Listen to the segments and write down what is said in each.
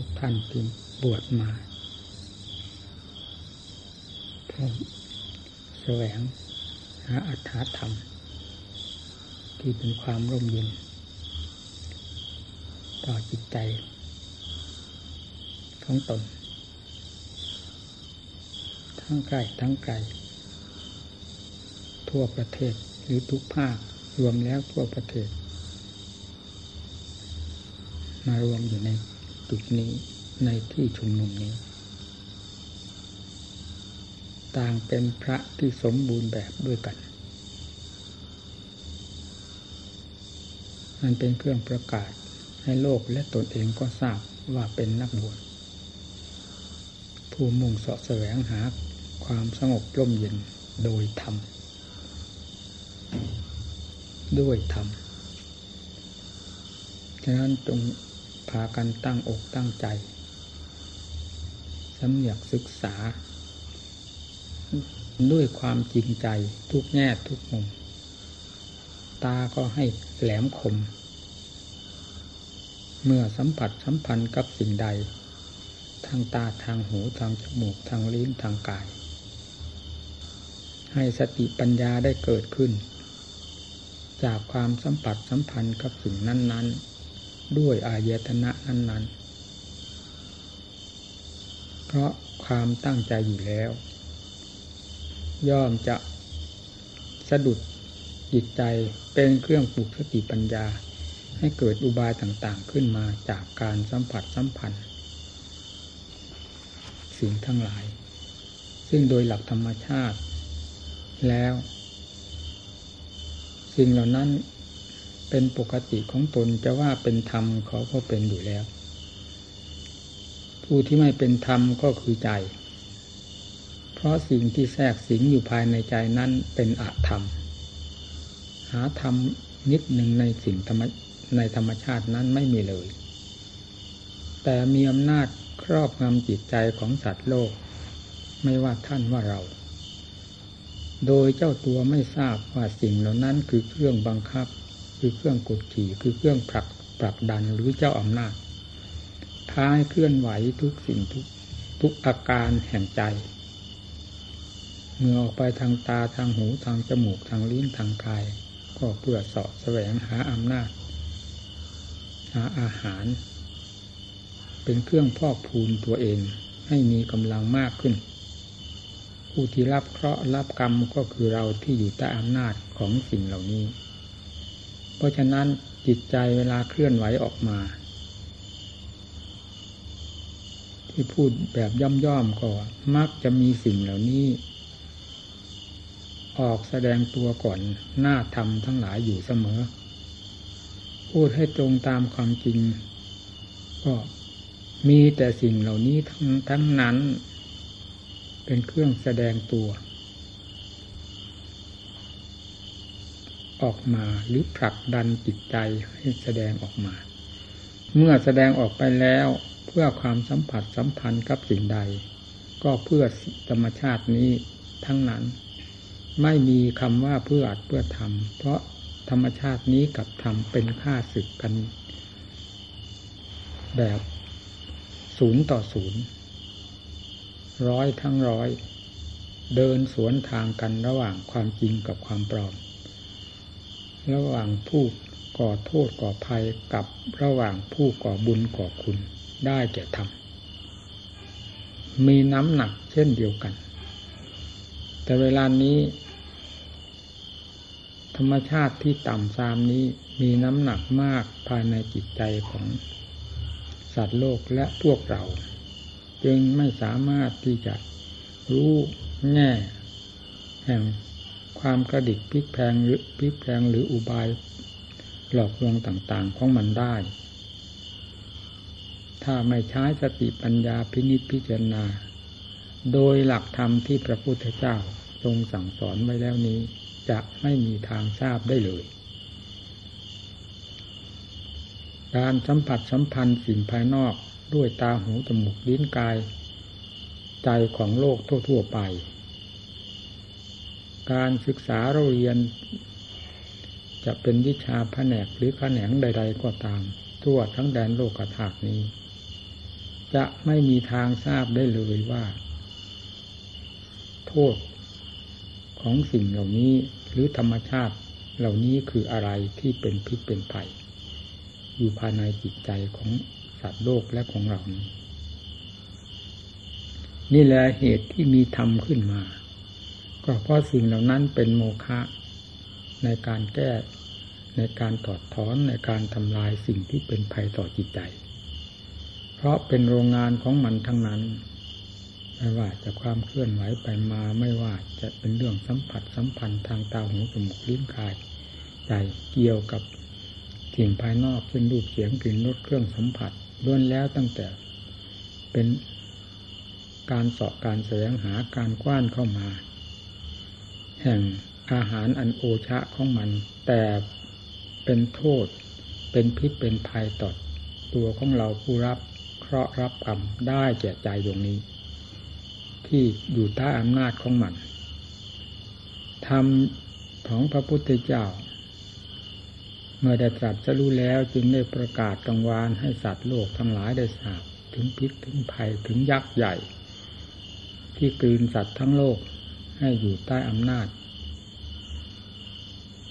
ทุกท่านที่บวชมาเพื่อแสวงหาอัตถธรรม ที่เป็นความร่มเย็น ต่อจิตใจของตน ทั้งใกล้ทั้งไกล ทั่วประเทศหรือทุกภาครวมแล้วทั่วประเทศ มารวมอยู่ใน จุดนี้ในที่ชุมนุมนี้ ต่างเป็นพระที่สมบูรณ์แบบด้วยกันมันเป็นเครื่องประกาศให้โลกและตนเองก็ทราบว่าเป็นนักบวชผู้มุ่งเสาะแสวงหาความสงบร่มเย็นโดยธรรม ด้วยธรรม ฉะนั้นจง พากันตั้งอกตั้งใจสำเนียกศึกษา ด้วยความจริงใจทุกแง่ทุกมุม ตาก็ให้แหลมคม เมื่อสัมผัสสัมพันธ์กับสิ่งใด ทางตาทางหูทางจมูกทางลิ้นทางกาย ให้สติปัญญาได้เกิดขึ้น จากความสัมผัสสัมพันธ์กับสิ่งนั้น ๆ ด้วยอายตนะนั้นๆ เพราะความตั้งใจอยู่แล้ว ย่อมจะสะดุดจิตใจเป็นเครื่องปลุกสติปัญญา ให้เกิดอุบายต่างๆขึ้นมาจากการสัมผัสสัมพันธ์สิ่งทั้งหลาย ซึ่งโดยหลักธรรมชาติแล้ว สิ่งเหล่านั้น เป็นปกติของตนจะว่าเป็นธรรมเขาก็เป็นอยู่แล้ว ผู้ที่ไม่เป็นธรรมก็คือใจ เพราะสิ่งที่แทรกสิงอยู่ภายในใจนั้นเป็นอาธรรม หาธรรมนิดหนึ่งในสิ่งธรรมในธรรมชาตินั้นไม่มีเลย แต่มีอำนาจครอบงำจิตใจของสัตว์โลก ไม่ว่าท่านว่าเราโดยเจ้าตัวไม่ทราบว่าสิ่งเหล่านั้นคือเครื่องบังคับ คือเครื่องกดขี่คือเครื่องผลักผลักดันหรือเจ้าอำนาจพาให้เคลื่อนไหวทุกสิ่งทุกทุกอาการแห่งใจเมื่อออกไปทางตาทางหูทางจมูกทางลิ้นทางกาย ก็เพื่อสาะแสวงหาอำนาจ หาอาหาร เป็นเครื่องพอกพูนตัวเองให้มีกำลังมากขึ้น ผู้ที่รับเคราะห์รับกรรมก็คือเราที่อยู่ใต้อำนาจของสิ่งเหล่านี้ เพราะฉะนั้นจิตใจเวลาเคลื่อนไหวออกมา ที่พูดแบบย่อมๆก็มักจะมีสิ่งเหล่านี้ ออกแสดงตัวก่อนหน้าธรรมทั้งหลายอยู่เสมอ พูดให้ตรงตามความจริง ก็มีแต่สิ่งเหล่านี้ทั้งทั้งนั้น เป็นเครื่องแสดงตัว ออกมาหรือผลักดันจิตใจให้แสดงออกมา เมื่อแสดงออกไปแล้วเพื่อความสัมผัสสัมพันธ์กับสิ่งใด ก็เพื่อธรรมชาตินี้ทั้งนั้น ไม่มีคำว่าเพื่ออัดเพื่อทำเพราะธรรมชาตินี้กับธรรมเป็นค่าศึกกัน แบบศูนย์ต่อศูนย์ร้อยทั้งร้อย เดินสวนทางกันระหว่างความจริงกับความปลอม ระหว่างผู้ก่อโทษก่อภัยกับระหว่างผู้ก่อบุญก่อคุณได้แก่ธรรมมีน้ำหนักเช่นเดียวกัน แต่เวลานี้ ธรรมชาติที่ต่ำซามนี้มีน้ำหนักมากภายในจิตใจของสัตว์โลกและพวกเรา จึงไม่สามารถที่จะรู้แง่แห่ง ความกระดิกพลิกแพงหรือพลิกแพงหรืออุบายหลอกลวงต่างๆของมันได้ ถ้าไม่ใช้สติปัญญาพินิจพิจารณา โดยหลักธรรมที่พระพุทธเจ้าทรงสั่งสอนไว้แล้วนี้ จะไม่มีทางทราบได้เลย การสัมผัสสัมพันธ์สิ่งภายนอกด้วยตาหูจมูกลิ้นกาย ใจของโลกทั่วๆไป การศึกษาเราเรียน จะเป็นวิชาแผนกหรือแขนงใด ๆ ก็ตาม ทั่วทั้งแดนโลกธาตุนี้ จะไม่มีทางทราบได้เลยว่า โทษของสิ่งเหล่านี้หรือธรรมชาติเหล่านี้คืออะไรที่เป็นพิษเป็นภัยอยู่ภายในจิตใจของสัตว์โลกและของเรานี้ นี่แหละเหตุที่มีธรรมขึ้นมา ก็เพราะสิ่งเหล่านั้นเป็นโมฆะในการแก้ในการถอดถอนในการทำลายสิ่งที่เป็นภัยต่อจิตใจ เพราะเป็นโรงงานของมันทั้งนั้น ไม่ว่าจะความเคลื่อนไหวไปมาไม่ว่าจะเป็นเรื่องสัมผัสสัมพันธ์ทางตาหูจมูกลิ้นกายใจเกี่ยวกับสิ่งภายนอกเช่นรูปเสียงกลิ่นรสเครื่องสัมผัสล้วนแล้วตั้งแต่เป็นการเสาะการแสวงหาการกว้านเข้ามา แห่งอาหารอันโอชะของมัน แต่เป็นโทษ เป็นพิษเป็นภัยต่อตัวของเราผู้รับเคราะห์รับกรรมได้แก่ใจดวงนี้ ที่อยู่ใต้อำนาจของมันทำของพระพุทธเจ้า เมื่อได้ตรัสรู้แล้วจึงได้ประกาศกังวานให้สัตว์โลกทั้งหลายได้ทราบถึงพิษถึงภัยถึงยักษ์ใหญ่ ที่กลืนสัตว์ทั้งโลก ให้อยู่ใต้อำนาจ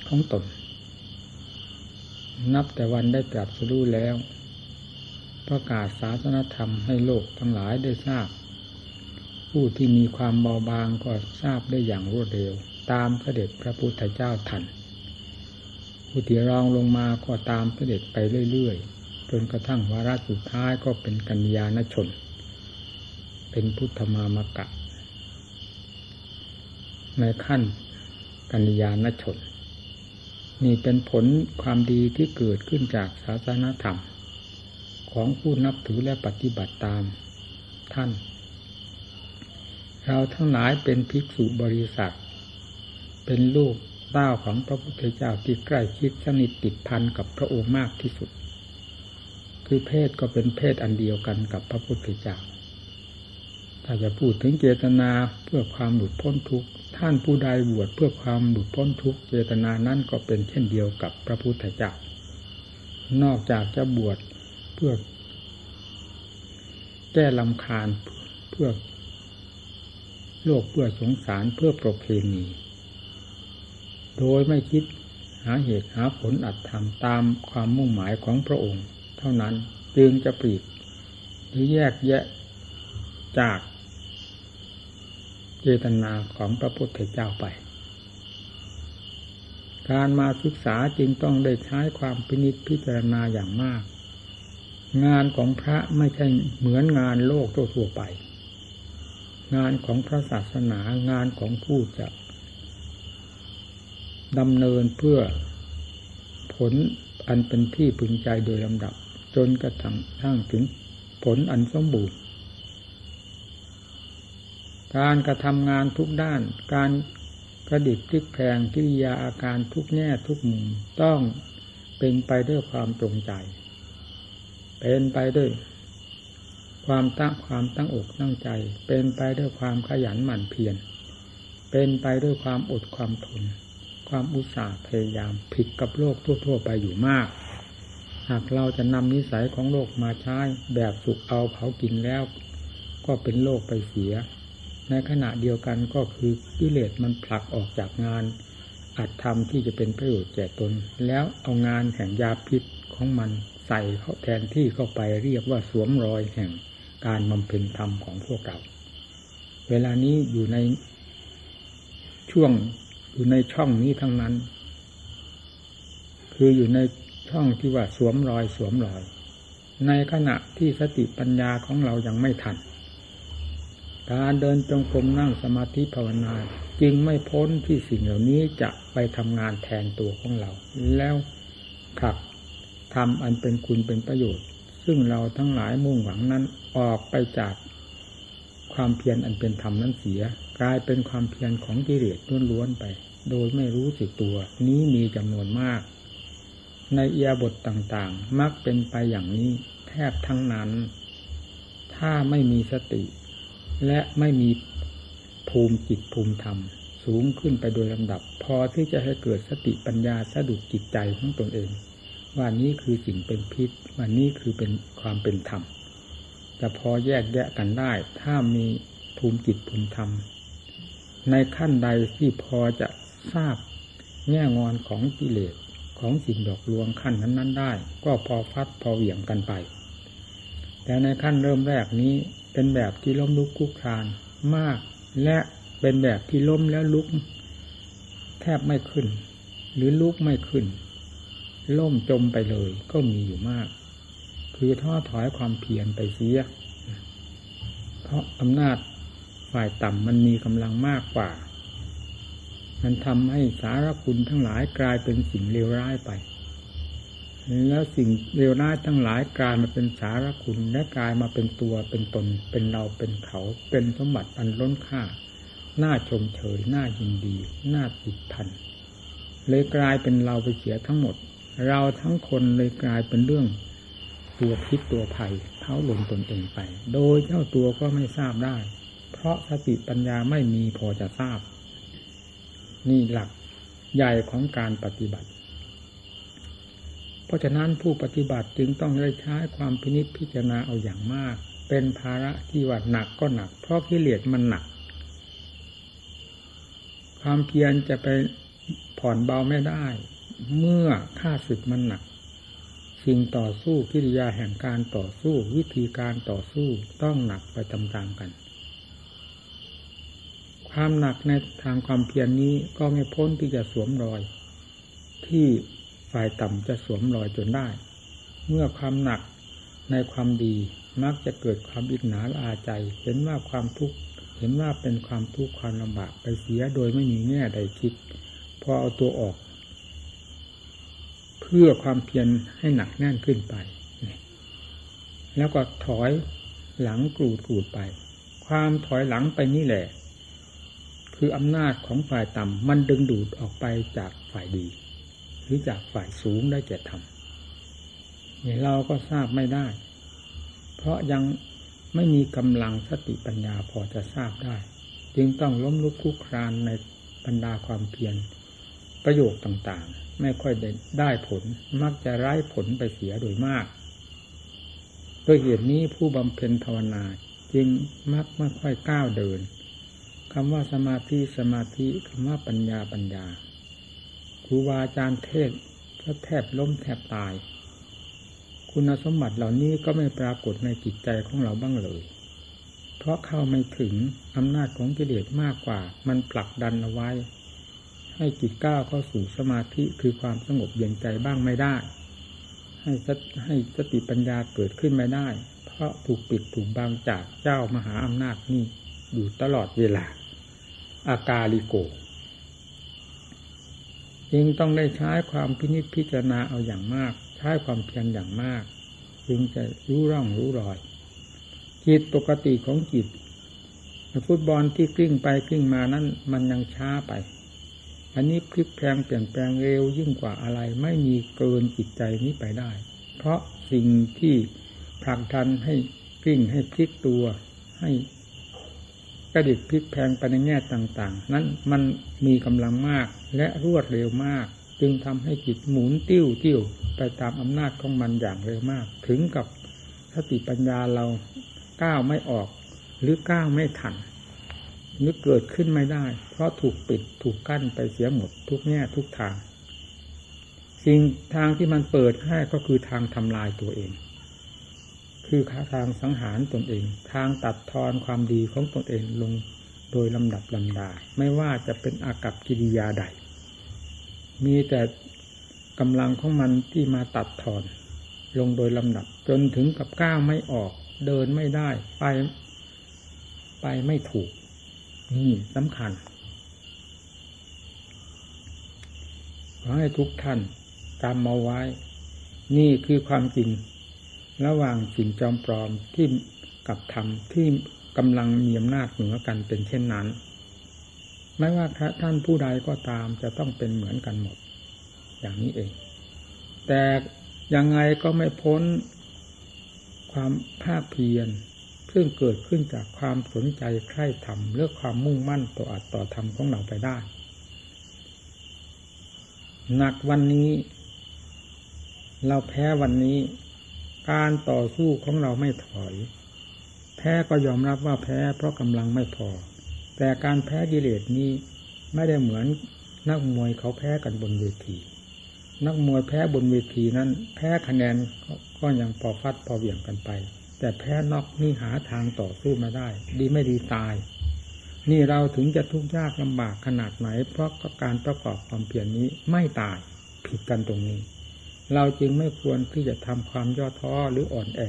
ของตน นับแต่วันได้ตรัสรู้แล้ว ประกาศศาสนธรรมให้โลกทั้งหลายได้ทราบ ผู้ที่มีความเบาบางก็ทราบได้อย่างรวดเร็ว ตามเสด็จพระพุทธเจ้าทันผู้ที่รองลงมาก็ตามเสด็จไปเรื่อยๆ จนกระทั่งวาระสุดท้ายก็เป็นกัญญาณชน เป็นพุทธมามกะ ในขั้นกัญญาณชน นี่เป็นผลความดีที่เกิดขึ้นจากศาสนาธรรม ของผู้นับถือและปฏิบัติตามท่าน เราทั้งหลายเป็นภิกษุบริษัท เป็นลูกเต้าของพระพุทธเจ้าที่ใกล้ชิดสนิทติดพันกับพระองค์มากที่สุด คือเพศก็เป็นเพศอันเดียวกันกับพระพุทธเจ้าถ้าจะพูดถึงเจตนาเพื่อความหลุดพ้นทุกข์ท่านผู้ใดบวชเพื่อความหลุดพ้นทุกเจตนานั้นก็เป็นเช่นเดียวกับพระพุทธเจ้านอกจากจะบวชเพื่อ แก้ลำคาญเพื่อโลกเพื่อสงสารเพื่อประเพณีโดยไม่คิดหาเหตุหาผลอัดทำตามความมุ่งหมายของพระองค์ เท่านั้นจึงจะปลีกหรือแยกแยะจาก เจตนาของพระพุทธเจ้าไป การมาศึกษาจึงต้องได้ใช้ความพินิจพิจารณาอย่างมาก งานของพระไม่ใช่เหมือนงานโลกทั่วไป งานของพระศาสนางานของผู้จะดำเนินเพื่อผลอันเป็นที่พึงใจโดยลำดับ จนกระทั่งถึงผลอันสมบูรณ์ การกระทำงานทุกด้าน การกระดิกพลิกแพงกิริยาอาการทุกแง่ทุกมุมต้องเป็นไปด้วยความตรงใจ เป็นไปด้วยความตั้งความตั้งอกตั้งใจ เป็นไปด้วยความขยันหมั่นเพียรเป็นไปด้วยความอดความทน ความอุตสาห์พยายามผิดกับโลกทั่ว ๆ ไปอยู่มาก หากเราจะนำนิสัยของโลกมาใช้แบบสุกเอาเผากินแล้ว ก็เป็นโลกไปเสีย ในขณะเดียวกันก็คือกิเลสมันผลักออกจากงานอัดทำที่จะเป็นประโยชน์แก่ตน แล้วเอางานแห่งยาพิษของมันใส่เข้าแทนที่เข้าไปเรียกว่าสวมรอยแห่งการบำเพ็ญธรรมของพวกเรา เวลานี้อยู่ในช่วงอยู่ในช่องนี้ทั้งนั้น คืออยู่ในช่องที่ว่าสวมรอยสวมรอย ในขณะที่สติปัญญาของเรายังไม่ทัน การเดินจงกรมนั่งสมาธิภาวนา จึงไม่พ้นที่สิ่งเหล่านี้จะไปทำงานแทนตัวของเรา แล้วขับทำอันเป็นคุณเป็นประโยชน์ ซึ่งเราทั้งหลายมุ่งหวังนั้นออกไปจากความเพียรอันเป็นธรรมนั้นเสีย กลายเป็นความเพียรของกิเลสล้วนๆไป โดยไม่รู้สึกตัว นี้มีจำนวนมาก ในเอียบทต่างๆ มักเป็นไปอย่างนี้แทบทั้งนั้น ถ้าไม่มีสติ และไม่มีภูมิจิตภูมิธรรม สูงขึ้นไปโดยลำดับ พอที่จะให้เกิดสติปัญญาสะดุดจิตใจของตนเอง ว่านี้คือสิ่งเป็นพิษว่านี้คือเป็นความเป็นธรรมจะพอแยกแยะกันได้ ถ้ามีภูมิจิตภูมิธรรม ในขั้นใดที่พอจะทราบแง่งอนของกิเลสของสิ่งดอกลวงขั้นนั้น ๆ ได้ ก็พอฟัดพอเหวี่ยงกันไป แต่ในขั้นเริ่มแรกนี้เป็นแบบที่ล้มลุกคุกครานมาก และเป็นแบบที่ล้มแล้วลุก แทบไม่ขึ้น หรือลุกไม่ขึ้น ล่มจมไปเลยก็มีอยู่มาก คือท้อถอยความเพียรไปเสีย เพราะอำนาจฝ่ายต่ำมันมีกำลังมากกว่า มันทำให้สารคุณทั้งหลายกลายเป็นสิ่งเลวร้ายไป แล้วสิ่งเลวร้ายทั้งหลายกลายมาเป็นสารคุณและกลายมาเป็นตัวเป็นตน เป็นเราเป็นเขา เป็นสมบัติอันล้นค่าน่าชมเชยน่ายินดีน่าติดพันเลยกลายเป็นเราไปเสียทั้งหมด เราทั้งคนเลยกลายเป็นเรื่อง ตัวพิษตัวภัยเท้าลงตนเองไป โดยเจ้าตัวก็ไม่ทราบได้ เพราะสติปัญญาไม่มีพอจะทราบ นี่หลักใหญ่ของการปฏิบัติ ราะฉะนั้นผู้ปฏิบัติจึงต้องได้ใช้ความพินิจพิจารณาเอาอย่างมาก เป็นภาระที่ว่าหนักก็หนัก เพราะกิเลสมันหนัก ความเพียรจะไปผ่อนเบาไม่ได้ เมื่อค่าศึกมันหนักสิ่งต่อสู้กิริยาแห่งการต่อสู้ วิธีการต่อสู้ต้องหนักไปตามๆกัน ความหนักในทางความเพียรนนี้ก็ไม่พ้นที่จะสวมรอย ที่ ฝ่ายต่ำจะสวมรอยจนได้ เมื่อความหนักในความดีมักจะเกิดความอิจฉาละอาใจ เห็นว่าความทุกข์เห็นว่าเป็นความทุกข์ความลำบากไปเสียโดยไม่มีแง่ใดคิด พอเอาตัวออก เพื่อความเพียรให้หนักแน่นขึ้นไป แล้วก็ถอยหลังกรูดกรูดไป ความถอยหลังไปนี่แหละ คืออำนาจของฝ่ายต่ำมันดึงดูดออกไปจากฝ่ายดี หรือจากฝ่ายสูงได้แก่ธรรมเราก็ทราบไม่ได้ เพราะยังไม่มีกำลังสติปัญญาพอจะทราบได้ จึงต้องล้มลุกคุกครานในบรรดาความเพียรประโยชน์ต่างๆ ไม่ค่อยได้ได้ผลมักจะไร้ผลไปเสียโดยมากด้วยเหตุนี้ผู้บำเพ็ญภาวนาจึงมักไม่ค่อยก้าวเดินคำว่าสมาธิสมาธิคำว่าปัญญาปัญญา ครูบาอาจารย์เทศก็แทบล้มแทบตาย คุณสมบัติเหล่านี้ก็ไม่ปรากฏในจิตใจของเราบ้างเลย เพราะเข้าไม่ถึงอำนาจของกิเลสมากกว่า มันผลักดันเอาไว้ ให้จิตก้าวเข้าสู่สมาธิคือความสงบเย็นใจบ้างไม่ได้ ให้ให้สติปัญญาเกิดขึ้นไม่ได้ เพราะถูกปิดถูกบังจากเจ้ามหาอำนาจนี่อยู่ตลอดเวลา อากาลิโก จึงต้องได้ใช้ความพินิจพิจารณาเอาอย่างมาก ใช้ความเพียรอย่างมาก จึงจะรู้ร่องรู้รอยจิตปกติของจิตฟุตบอลที่กลิ้งไปกลิ้งมานั้นมันยังช้าไป อันนี้พลิกแปลงเปลี่ยนแปลงเร็วยิ่งกว่าอะไรไม่มีเกินจิตใจนี้ไปได้ เพราะสิ่งที่ผลักดันให้กลิ้งให้พลิกตัว ให้ กระดิกพลิกแพงไปในแง่ต่าง ๆ นั้นมันมีกำลังมากและรวดเร็วมาก จึงทำให้จิตหมุนติ้วติ้วไปตามอำนาจของมันอย่างเร็วมาก ถึงกับสติปัญญาเราก้าวไม่ออก หรือก้าวไม่ทันนึกเกิดขึ้นไม่ได้ เพราะถูกปิดถูกกั้นไปเสียหมดทุกแง่ทุกทาง สิ่งทางที่มันเปิดให้ก็คือทางทำลายตัวเอง คือทางสังหารตนเอง ทางตัดทอนความดีของตนเองลงโดยลำดับลำดา ไม่ว่าจะเป็นอากับกิริยาใด มีแต่กำลังของมันที่มาตัดทอน ลงโดยลำดับ จนถึงกับก้าวไม่ออก เดินไม่ได้ ไป ไปไม่ถูก นี่สำคัญขอให้ทุกท่านจำมาไว้ นี่คือความจริง ระหว่างสิ่งจอมปลอมที่กับธรรมที่กำลังมีอำนาจเหนือกันเป็นเช่นนั้น ไม่ว่าพระท่านผู้ใดก็ตามจะต้องเป็นเหมือนกันหมด อย่างนี้เอง แต่ยังไงก็ไม่พ้นความภาคเพียรซึ่งเกิดขึ้นจากความสนใจใคร่ธรรมเลือกความมุ่งมั่นต่ออัตต่อธรรมของเราไปได้หนักวันนี้ เราแพ้วันนี้ การต่อสู้ของเราไม่ถอย แพ้ก็ยอมรับว่าแพ้เพราะกำลังไม่พอ แต่การแพ้กิเลสนี้ไม่ได้เหมือนนักมวยเขาแพ้กันบนเวที นักมวยแพ้บนเวทีนั้น แพ้คะแนนก็ยังพอฟัดพอเหวี่ยงกันไป แต่แพ้นอกนี่หาทางต่อสู้มาได้ ดีไม่ดีตาย นี่เราถึงจะทุกข์ยากลำบากขนาดไหน เพราะการประกอบความเพียรนนี้ไม่ตายผิดกันตรงนี้ เราจึงไม่ควรที่จะทำความย่อท้อหรืออ่อนแอ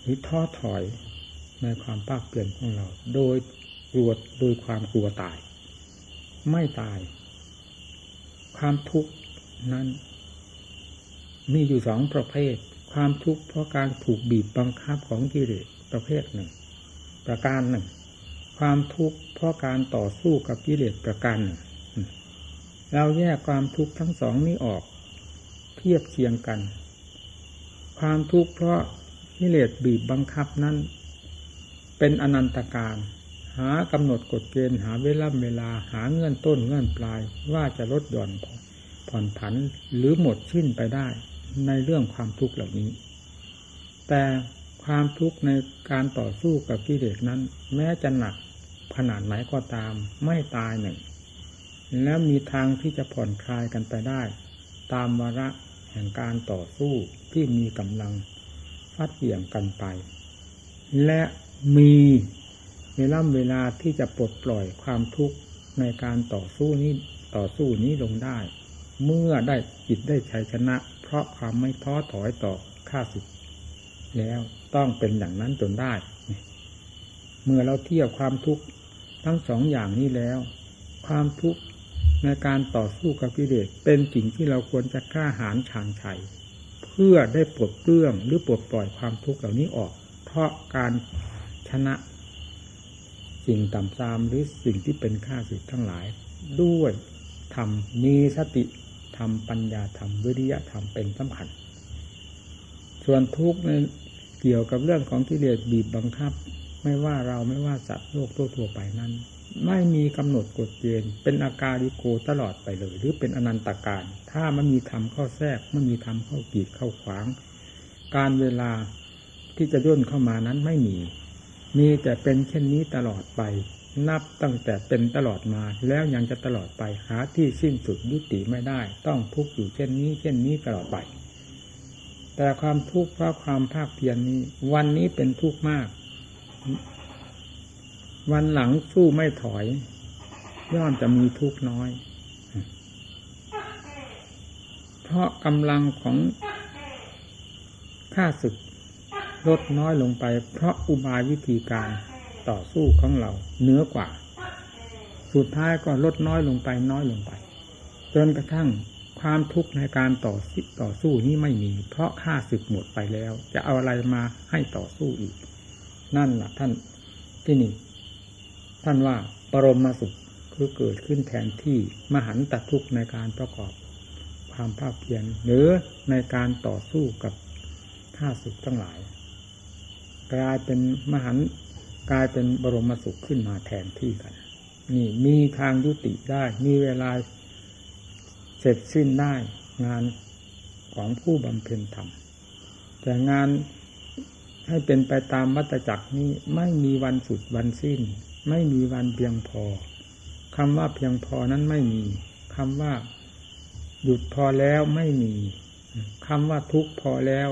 หรือท้อถอยในความภาคเปลี่ยนของเรา โดยกลัวโดยความกลัวตาย ไม่ตาย ความทุกข์นั้น มีอยู่สองประเภท ความทุกข์เพราะการถูกบีบบังคับของกิเลสประเภทหนึ่ง ประการหนึ่ง ความทุกข์เพราะการต่อสู้กับกิเลสประการหนึ่งเราแยกความทุกข์ทั้งสองนี้ออก ทียบเคียงกัน ความทุกข์เพราะกิเลสบีบบังคับนั้น เป็นอนันตการ หากำหนดกฎเกณฑ์หาเวลาเวลาหาเงื่อนต้นเงื่อนปลายว่าจะลดหย่อนผ่อนผันหรือหมดสิ้นไปได้ในเรื่องความทุกข์เหล่านี้ แต่ความทุกข์ในการต่อสู้กับกิเลสนั้น แม้จะหนักขนาดไหนก็ตาม ไม่ตายหนึ่ง แล้วมีทางที่จะผ่อนคลายกันไปได้ ตามวาระ ห่งการต่อสู้ที่มีกำลังฟัดเบี่ยงกันไป และมีเวลาเวลาที่จะปลดปล่อยความทุกข์ในการต่อสู้นี้ต่อสู้นี้ลงได้ เมื่อได้จิตได้ชัยชนะ เพราะความไม่ท้อถอยต่อข้าศึกแล้วต้องเป็นอย่างนั้นจนได้ เมื่อเราเทียบความทุกข์ทั้งสองอย่างนี้แล้ว ความทุกข์ ในการต่อสู้กับกิเลสเป็นสิ่งที่เราควรจะกล้าหาญชางชัยเพื่อได้ปลดเปลื้องหรือปลดปล่อยความทุกข์เหล่านี้ออก เพราะการชนะสิ่งต่ำซามหรือสิ่งที่เป็นข้าศึกทั้งหลาย ด้วยทำมีสติทำปัญญาทำวิริยะธรรมเป็นสำคัญ ส่วนทุกข์ในเกี่ยวกับเรื่องของกิเลสบีบบังคับ ไม่ว่าเราไม่ว่าสัตว์โลกทั่วไปนั้น ไม่มีกำหนดกฎเกณฑ์เป็นอาการิโกตลอดไปเลย หรือเป็นอนันตการ ถ้ามันมีธรรมเข้าแทรกไมันมีธรรมเข้ากีดเข้าขวาง การเวลาที่จะย่นเข้ามานั้นไม่มี มีแต่เป็นเช่นนี้ตลอดไป นับตั้งแต่เป็นตลอดมา แล้วยังจะตลอดไปหาที่สิ้นสุดยุติไม่ได้ ต้องทุกข์อยู่เช่นนี้ เช่นนี้ตลอดไป แต่ความทุกข์เพราะความภาคเพียรนนี้ วันนี้เป็นทุกข์มาก วันหลังสู้ไม่ถอย ย่อมจะมีทุกข์น้อย เพราะกำลังของข้าศึกลดน้อยลงไป เพราะอุบายวิธีการต่อสู้ของเราเหนือกว่า สุดท้ายก็ลดน้อยลงไปน้อยลงไป จนกระทั่งความทุกข์ในการต่อต่อสู้นี้ไม่มี เพราะข้าศึกหมดไปแล้ว จะเอาอะไรมาให้ต่อสู้อีก นั่นแหละท่านที่นี่ ท่านว่าปรมมาสุขคือเกิดขึ้นแทนที่มหันตทุกข์ในการประกอบความภาคเพียรหรือในการต่อสู้กับท่าสุขทั้งหลาย กลายเป็นมหันกลายเป็นบรมสุขขึ้นมาแทนที่กัน นี่มีทางยุติได้ มีเวลาเสร็จสิ้นได้งานของผู้บำเพ็ญธรรม แต่งานให้เป็นไปตามวัตจักรนี้ไม่มีวันสุดวันสิ้น ไม่มีวันเพียงพอคำว่าเพียงพอนั้นไม่มีคำว่า หยุดพอแล้วไม่มีคำว่าทุกพอแล้ว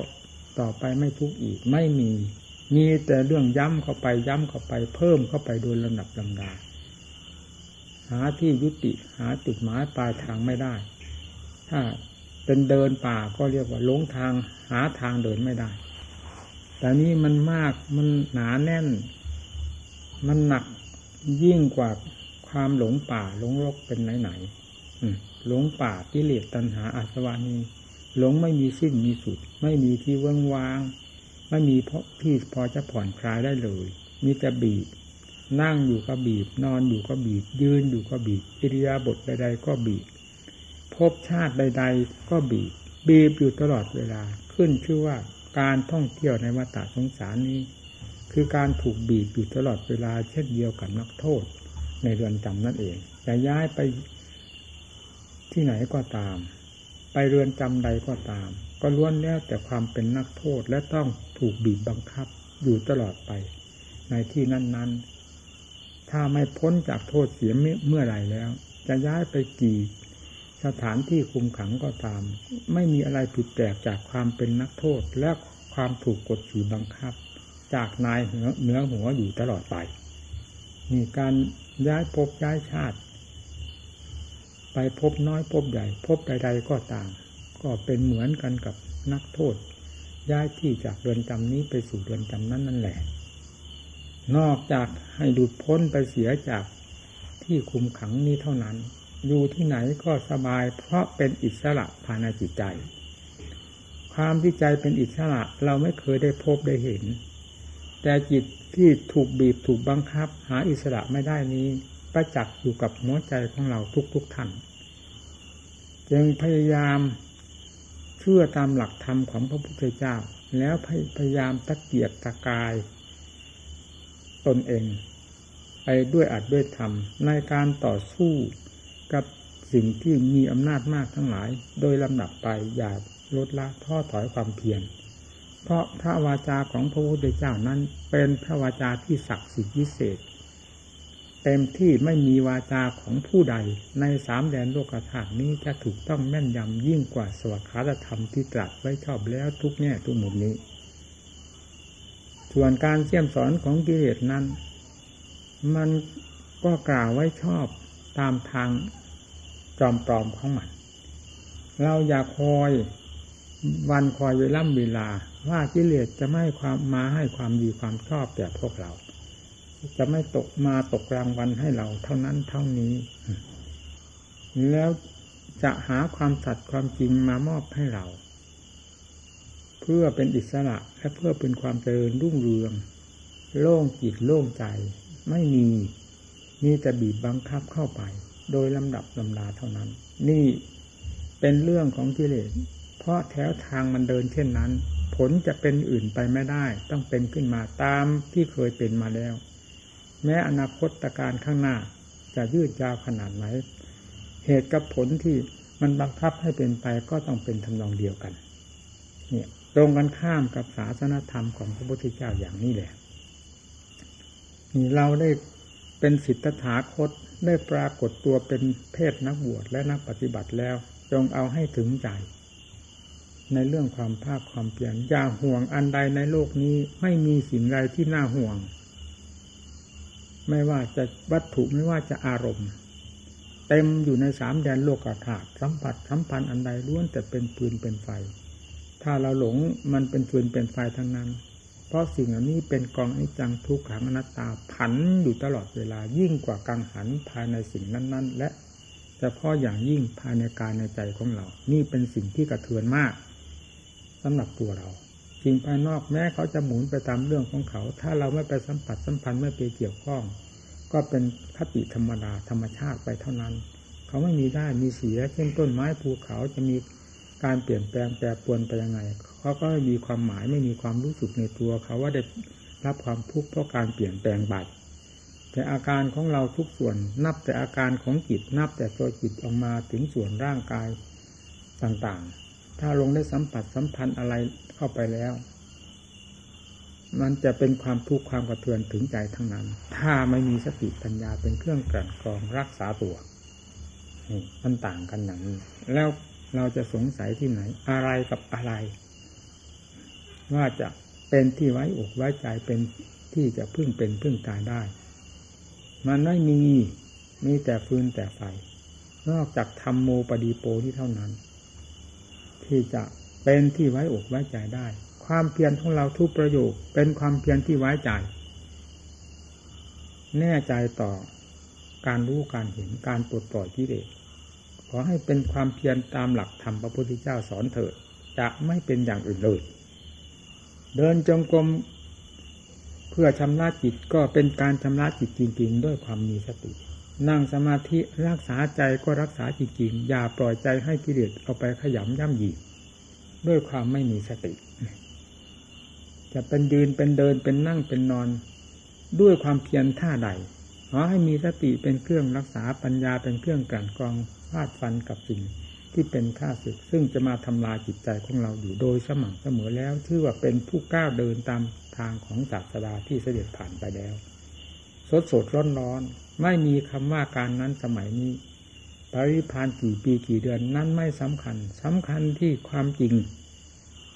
ต่อไปไม่ทุกอีกไม่มี มีแต่เรื่องย้ำเข้าไปย้ำเข้าไป เพิ่มเข้าไปโดยลำดับลำดาหาที่ยุติหาจุดหมายปลายทางไม่ได้ ถ้าเป็นเดินป่าก็เรียกว่าหลงทางหาทางเดินไม่ได้ แต่นี้มันมากมันหนาแน่น มันหนัก ยิ่งกว่าความหลงป่าหลงรกเป็นไหนไหลงป่ากิเลสตัณหาอาสวานีหลงไม่มีสิ้นมีสุด ไม่มีที่ว่างวาง ไม่มีเพราะที่พอจะผ่อนคลายได้เลย มีแต่บีบ นั่งอยู่ก็บีบ นอนอยู่ก็บีบ ยืนอยู่ก็บีบอิริยาบถใด ๆ ก็บีบพบชาติใด ๆ ก็บีบ บีบอยู่ตลอดเวลา ขึ้นชื่อว่าการท่องเที่ยวในวัฏสงสารนี้ คือการถูกบีบอยู่ตลอดเวลาเช่นเดียวกับนักโทษ ในเรือนจำนั่นเองจะย้ายไปที่ไหนก็ตาม ไปเรือนจำใดก็ตาม ก็ล้วนแล้วแต่ความเป็นนักโทษและต้องถูกบีบบังคับอยู่ตลอดไป ในที่นั้น ๆ ถ้าไม่พ้นจากโทษเสียเมื่อไหร่แล้ว จะย้ายไปกี่สถานที่คุมขังก็ตาม ไม่มีอะไรผิดแปลกจากความเป็นนักโทษและความถูกกดขี่บังคับ จากนายเหนือหัวอยู่ตลอดไปมีการย้ายภพย้ายชาติ ไปพบน้อยพบใหญ่พบใด ๆ ก็ต่ามก็เป็นเหมือนกันกับนักโทษ ย้ายที่จากเรือนจำนี้ไปสู่เรือนจำนั้นนั่นแหละ นอกจากให้ดูดพ้นไปเสียจากที่คุมขังนี้เท่านั้น อยู่ที่ไหนก็สบายเพราะเป็นอิสระภายในจิตใจ ความที่ใจเป็นอิสระเราไม่เคยได้พบได้เห็น แต่จิตที่ถูกบีบถูกบังคับ หาอิสระไม่ได้นี้ ประจักษ์อยู่กับหัวใจของเราทุกๆทท่านจึงพยายามเชื่อตามหลักธรรมของพระพุทธเจ้า แล้วพยายามตะเกียกตะกาย ตนเองไปด้วยอัดด้วยธรรมในการต่อสู้กับสิ่งที่มีอำนาจมากทั้งหลาย โดยลำดับไปอย่าลดละท้อถอยความเพียร เพราะพระวาจาของพระพุทธเจ้านั้น เป็นพระวาจาที่ศักดิ์สิทธิ์วิเศษ เต็มที่ไม่มีวาจาของผู้ใดในสามแดนโลกธาตุนี้จะถูกต้องแม่นยำยิ่งกว่าสวขาธรรมที่ตรัสไว้ชอบแล้วทุกแง่ทุกมุมนี้ ส่วนการเสี่ยมสอนของกิเลสนั้น มันก็กล่าวไว้ชอบตามทางจอมปลอมของมัน เราอย่าคอยวันคอยเวล่ำเวลา ว่ากิเลสจะไม่ความมาให้ความดีความชอบแก่พวกเรา จะไม่ตกมาตกรางวัลให้เราเท่านั้นเท่านี้ แล้วจะหาความสัตย์ความจริงมามอบให้เรา เพื่อเป็นอิสระและเพื่อเป็นความเจริญรุ่งเรือง โล่งจิตโล่งใจ ไม่มีมีแต่บีบบังคับเข้าไป โดยลำดับลำดาเท่านั้น นี่เป็นเรื่องของกิเลสเพราะแถวทางมันเดินเช่นนั้น ผลจะเป็นอื่นไปไม่ได้ ต้องเป็นขึ้นมาตามที่เคยเป็นมาแล้ว แม้อนาคตการข้างหน้าจะยืดยาวขนาดไหน เหตุกับผลที่มันบังคับให้เป็นไปก็ต้องเป็นทำนองเดียวกัน เนี่ยตรงกันข้ามกับศาสนธรรมของพระพุทธเจ้าอย่างนี้แหละนี่เราได้เป็นสิทธถาคตได้ปรากฏตัวเป็นเพศนักบวชและนักปฏิบัติแล้ว จงเอาให้ถึงใจ ในเรื่องความภาคความเปลี่ยนอย่าห่วงอันใดในโลกนี้ไม่มีสิ่งใดที่น่าห่วง ไม่ว่าจะวัตถุไม่ว่าจะอารมณ์ เต็มอยู่ในสามแดนโลกธาตุสัมผัสสัมพันธ์อันใดล้วนแต่เป็นปืนเป็นไฟ ถ้าเราหลงมันเป็นปืนเป็นไฟทั้งนั้น เพราะสิ่งเหล่านี้เป็นกองอนิจจังทุกขังอนัตตาผันอยู่ตลอดเวลายิ่งกว่ากังหันภายในสิ่งนั้น ๆ และเฉพาะอย่างยิ่งภายในกายในใจของเรา นี่เป็นสิ่งที่กระเทือนมาก สำหรับตัวเราสิ่งภายนอกแม้เขาจะหมุนไปตามเรื่องของเขา ถ้าเราไม่ไปสัมผัสสัมพันธ์ไม่ไปเกี่ยวข้อง ก็เป็นคติธรรมดาธรรมชาติไปเท่านั้น เขาไม่มีได้มีเสียเช่นต้นไม้ภูเขาจะมีการเปลี่ยนแปลงแปรปรวนไปยังไงเขาก็ไม่มีความหมายไม่มีความรู้สึกในตัวเขาว่าได้รับความทุกข์เพราะการเปลี่ยนแปลงไปแต่อาการของเราทุกส่วนนับแต่อาการของจิตนับแต่ตัวจิตออกมาถึงส่วนร่างกายต่างๆ ถ้าลงได้สัมผัสสัมพันธ์อะไรเข้าไปแล้ว มันจะเป็นความทุกข์ความกระเทือนถึงใจทั้งนั้น ถ้าไม่มีสติปัญญาเป็นเครื่องกลั่นกรองรักษาตัวมันต่างกันอย่างนี้ แล้วเราจะสงสัยที่ไหน อะไรกับอะไร ว่าจะเป็นที่ไว้อกไว้ใจเป็นที่จะพึ่งเป็นพึ่งตายได้ มันไม่มีมีแต่ฟืนแต่ไฟนอกจากธรรมโมปดีโปที่เท่านั้น ที่จะเป็นที่ไว้อกไว้ใจได้ ความเพียรของเราทุกประโยคเป็นความเพียรที่ไว้ใจ แน่ใจต่อการรู้การเห็นการปลดปล่อยกิเลสขอให้เป็นความเพียรตามหลักธรรมพระพุทธเจ้าสอนเถิดจะไม่เป็นอย่างอื่นเลย เดินจงกรมเพื่อชำระจิตก็เป็นการชำระจิตจริงๆ ด้วยความมีสติ นั่งสมาธิรักษาใจก็รักษาจริงๆอย่าปล่อยใจให้กิเลสเอาไปขยำย่ำยีด้วยความไม่มีสติ จะเป็นยืนเป็นเดินเป็นนั่งเป็นนอน ด้วยความเพียรท่าใดขอให้มีสติเป็นเครื่องรักษาปัญญาเป็นเครื่องกลั่นกรองฟาดฟันกับสิ่งที่เป็นข้าศึกซึ่งจะมาทำลายจิตใจของเราอยู่โดยสม่ำเสมอแล้วชื่อว่าเป็นผู้ก้าวเดินตามทางของศาสดาที่เสด็จผ่านไปแล้ว สดสดร้อนร้อน ไม่มีคำว่าการนั้นสมัยนี้ ปริพานกี่ปีกี่เดือนนั้นไม่สำคัญสำคัญที่ความจริง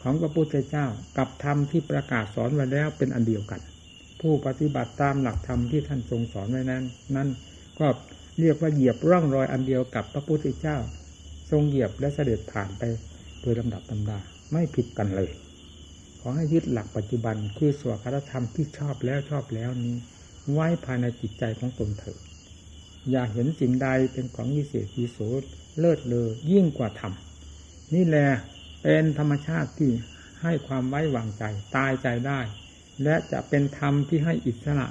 ของพระพุทธเจ้ากับธรรมที่ประกาศสอนไว้แล้วเป็นอันเดียวกัน ผู้ปฏิบัติตามหลักธรรมที่ท่านทรงสอนไว้นั้น นั่นก็เรียกว่าเหยียบร่องรอยอันเดียวกับพระพุทธเจ้า ทรงเหยียบและเสด็จผ่านไปโดยลำดับตำดาไม่ผิดกันเลย ขอให้ยึดหลักปัจจุบันคือสวดคธรรมที่ชอบแล้วชอบแล้วนี้ ไว้ภายในจิตใจของตนเถิดอย่าเห็นสิ่งใดเป็นของวิเศษวิโสเลิศเลอยิ่งกว่าธรรมนี่แหละเป็นธรรมชาติที่ให้ความไว้วางใจตายใจได้ และจะเป็นธรรมที่ให้อิสระ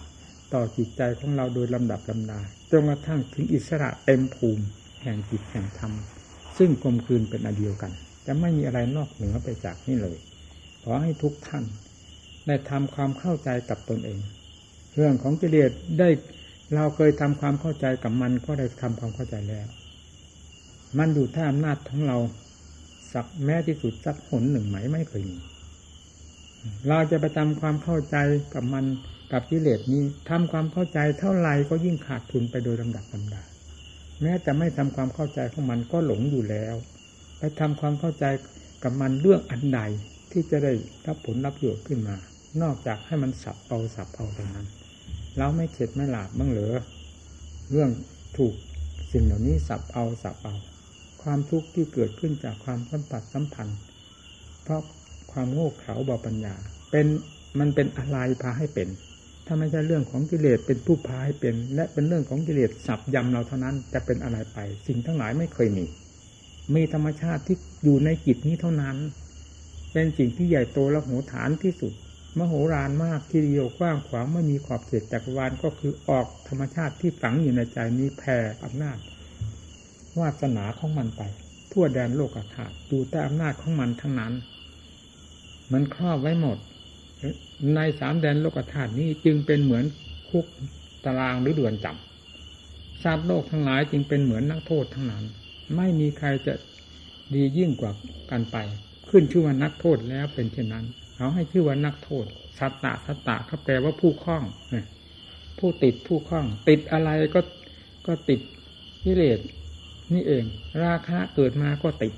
ต่อจิตใจของเราโดยลำดับลำดาจนกระทั่งถึงอิสระเต็มภูมิ แห่งจิตแห่งธรรม ซึ่งกลมกลืนเป็นอันเดียวกัน จะไม่มีอะไรนอกเหนือไปจากนี้เลย ขอให้ทุกท่านได้ทำความเข้าใจกับตนเอง เรื่องของกิเลสได้เราเคยทำความเข้าใจกับมันก็ได้ทำความเข้าใจแล้ว มันอยู่ท่าอำนาจของเราสักแม้ที่สุดสักหนหนึ่งไหมไม่เคยมี เราจะไปทำความเข้าใจกับมันกับกิเลสนี้ทำความเข้าใจเท่าไรก็ยิ่งขาดทุนไปโดยลำดับลำดาแม้แต่ไม่ทำความเข้าใจของมันก็หลงอยู่แล้ว ไปทำความเข้าใจกับมันเรื่องอันใดที่จะได้รับผลรับประโยชน์ขึ้นมา นอกจากให้มันสับเอาสับเอาเท่านั้น เราไม่เข็ดไม่หลาบบ้างเหรอเรื่องถูกสิ่งเหล่านี้สับเอาสับเอา ความทุกข์ที่เกิดขึ้นจากความสัมผัสสัมพันธ์ เพราะความโง่เขลาบาปัญญา เป็นมันเป็นอะไรพาให้เป็น ถ้าไม่ใช่เรื่องของกิเลสเป็นผู้พาให้เป็น และเป็นเรื่องของกิเลสสับยำเราเท่านั้นจะเป็นอะไรไป สิ่งทั้งหลายไม่เคยมี มีธรรมชาติที่อยู่ในจิตนี้เท่านั้น เป็นสิ่งที่ใหญ่โตและโหฐานที่สุด มโหฬารมากทีเดียวกว้างขวางไม่มีขอบเขตจักรวาลก็คือออกธรรมชาติที่ฝังอยู่ในใจนี้แผ่อำนาจวาสนาของมันไป ทั่วแดนโลกธาตุดูแต่อำนาจของมันทั้งนั้น มันครอบไว้หมด ในสามแดนโลกธาตุนี้จึงเป็นเหมือนคุกตารางหรือเดือนจำสัตว์โลกทั้งหลายจึงเป็นเหมือนนักโทษทั้งนั้น ไม่มีใครจะดียิ่งกว่ากันไป ขึ้นชื่อว่านักโทษแล้วเป็นเช่นนั้น เขาให้ชื่อว่านักโทษสัตตะสัตตะเขาแปลว่าผู้คล้องผู้ติดผู้คล้อง ติดอะไรก็ก็ติดกิเลสนี่เอง ราคะเกิดมาก็ติด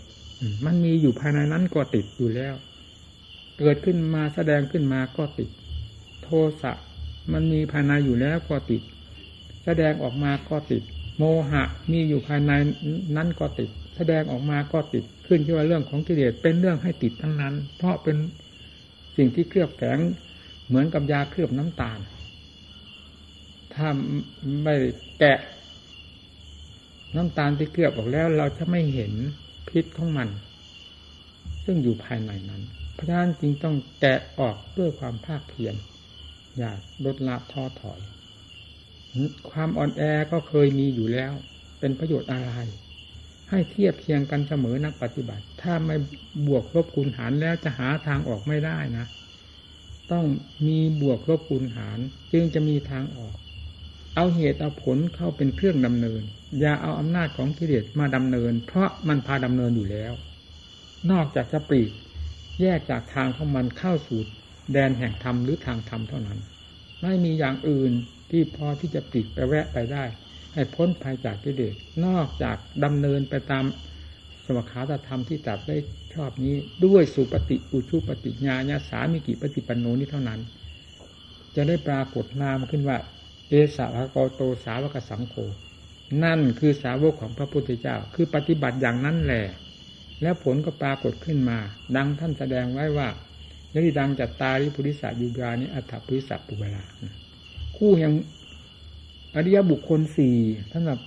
มันมีอยู่ภายในนั้นก็ติดอยู่แล้ว เกิดขึ้นมาแสดงขึ้นมาก็ติด โทสะมันมีภายในอยู่แล้วก็ติด แสดงออกมาก็ติด โมหะมีอยู่ภายในนั้นก็ติด แสดงออกมาก็ติดขึ้นที่ว่าเรื่องของกิเลสเป็นเรื่องให้ติดทั้งนั้น เพราะเป็น สิ่งที่เคลือบแฝงเหมือนกับยาเคลือบน้ำตาล ถ้าไม่แกะ น้ำตาลที่เคลือบออกแล้ว เราจะไม่เห็นพิษของมัน ซึ่งอยู่ภายในนั้น เพราะฉะนั้นจึงต้องแกะออกด้วยความภาคเพียรอย่าลดละท้อถอย ความอ่อนแอก็เคยมีอยู่แล้ว เป็นประโยชน์อะไร ให้เทียบเคียงกันเสมอนักปฏิบัติ ถ้าไม่บวกลบคูณหารแล้วจะหาทางออกไม่ได้นะ ต้องมีบวกลบคูณหาร จึงจะมีทางออก เอาเหตุเอาผลเข้าเป็นเครื่องดำเนิน อย่าเอาอำนาจของกิเลสมาดำเนิน เพราะมันพาดำเนินอยู่แล้ว นอกจากจะปลีกแยกจากทางของมันเข้าสู่แดนแห่งธรรมหรือทางธรรมเท่านั้น ไม่มีอย่างอื่นที่พอที่จะปลีกไปแวะไปได้ ให้พ้นภัยจากกิเลสนอกจากดำเนินไปตามสมขาตธรรมที่ตัดได้ชอบนี้ ด้วยสุปฏิอุชุปฏิญาญาสามิกิปฏิปันโนนี้เท่านั้น จะได้ปรากฏนามขึ้นว่า เอสาวกโตสาวกสังโฆนั่นคือสาวกของพระพุทธเจ้า คือปฏิบัติอย่างนั้นแหละแล้วผลก็ปรากฏขึ้นมา ดังท่านแสดงไว้ว่ายริดังจัตตาริพุริสัยุกานิอัฏฐพุริสัปุเวลา คู่แห่ง อริยบุคคลสี่สำหรับ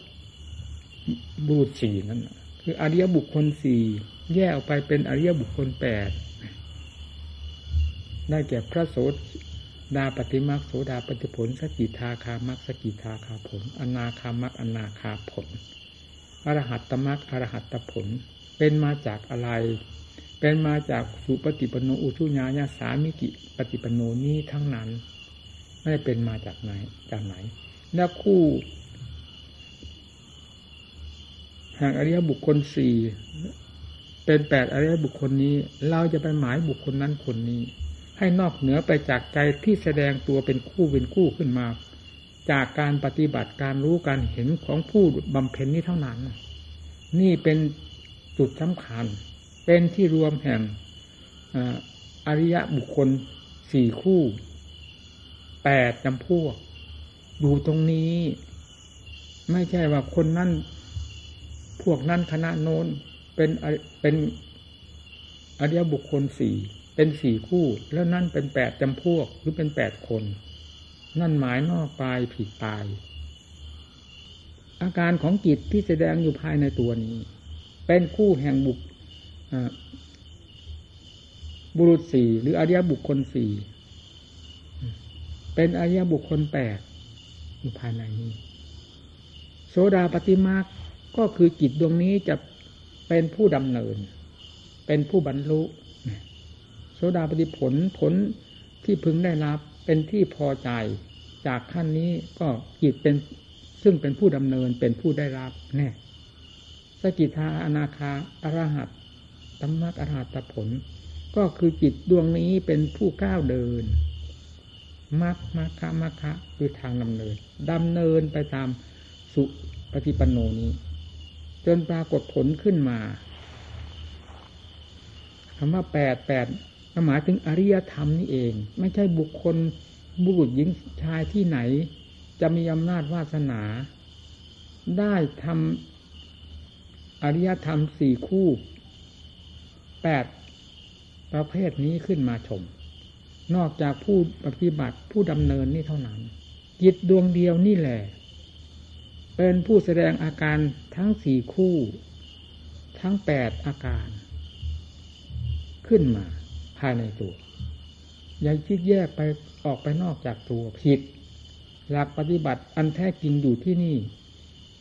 บุรุษสี่นั่นคืออริยบุคคลสี่แยกออกไปเป็นอริยบุคคลแปดได้แก่พระโสดาปฏิมาโสดาปฏิผลสกิทาคามักสกิทาคาผล อนาคามักอนาคาผลอรหัตตมักอรหัตตผล เป็นมาจากอะไร เป็นมาจากสุปฏิปโนอุชุญาญาสามิกิปฏิปโนนี้ทั้งนั้น ไม่เป็นมาจากไหนจากไหน และคู่แห่งอริยบุคคลสี่เป็นแปดอริยบุคคลนี้ เราจะไปหมายบุคคลนั้นคนนี้ ให้นอกเหนือไปจากใจที่แสดงตัวเป็นคู่เป็นคู่ขึ้นมา จากการปฏิบัติการรู้การเห็นของผู้บำเพ็ญนี้เท่านั้น นี่เป็นจุดสำคัญ เป็นที่รวมแห่งอริยะบุคคลสี่คู่แปดจำพวก อยู่ตรงนี้ ไม่ใช่ว่าคนนั้นพวกนั้นคณะโน้นเป็นเป็นอริยบุคคลสี่เป็นสี่คู่ แล้วนั่นเป็นแปดจำพวกหรือเป็นแปดคน นั่นหมายนอกปลายผิดตาย อาการของจิตที่แสดงอยู่ภายในตัวนี้ เป็นคู่แห่งบุคบุรุษสี่หรืออริยบุคคลสี่เป็นอริยบุคคลแปด อยู่ภายในนี้ โสดาปฏิมาก็คือจิตดวงนี้จะเป็นผู้ดำเนิน เป็นผู้บรรลุโสดาปฏิผลผลที่พึงได้รับเป็นที่พอใจ จากขั้นนี้ก็จิตเป็นซึ่งเป็นผู้ดำเนินเป็นผู้ได้รับแน่สกิทาอนาคาอรหัตตัมมักอรหัตผล ก็คือจิตดวงนี้เป็นผู้ก้าวเดิน มัคมัคคะมัคคะคือทางดำเนินดำเนินไปตามสุปฏิปันโนนี้ จนปรากฏผลขึ้นมาคำว่าแปดแปดหมายถึงอริยธรรมนี่เอง ไม่ใช่บุคคลบุรุษหญิงชายที่ไหน จะมีอำนาจวาสนา ได้ทำอริยธรรมสี่คู่แปดประเภทนี้ขึ้นมาชม นอกจากผู้ปฏิบัติผู้ดำเนินนี่เท่านั้น จิตดวงเดียวนี่แหละ เป็นผู้แสดงอาการทั้งสี่คู่ ทั้งแปดอาการ ขึ้นมาภายในตัว อย่าคิดแยกไปออกไปนอกจากตัวผิด หลักปฏิบัติอันแท้จริงอยู่ที่นี่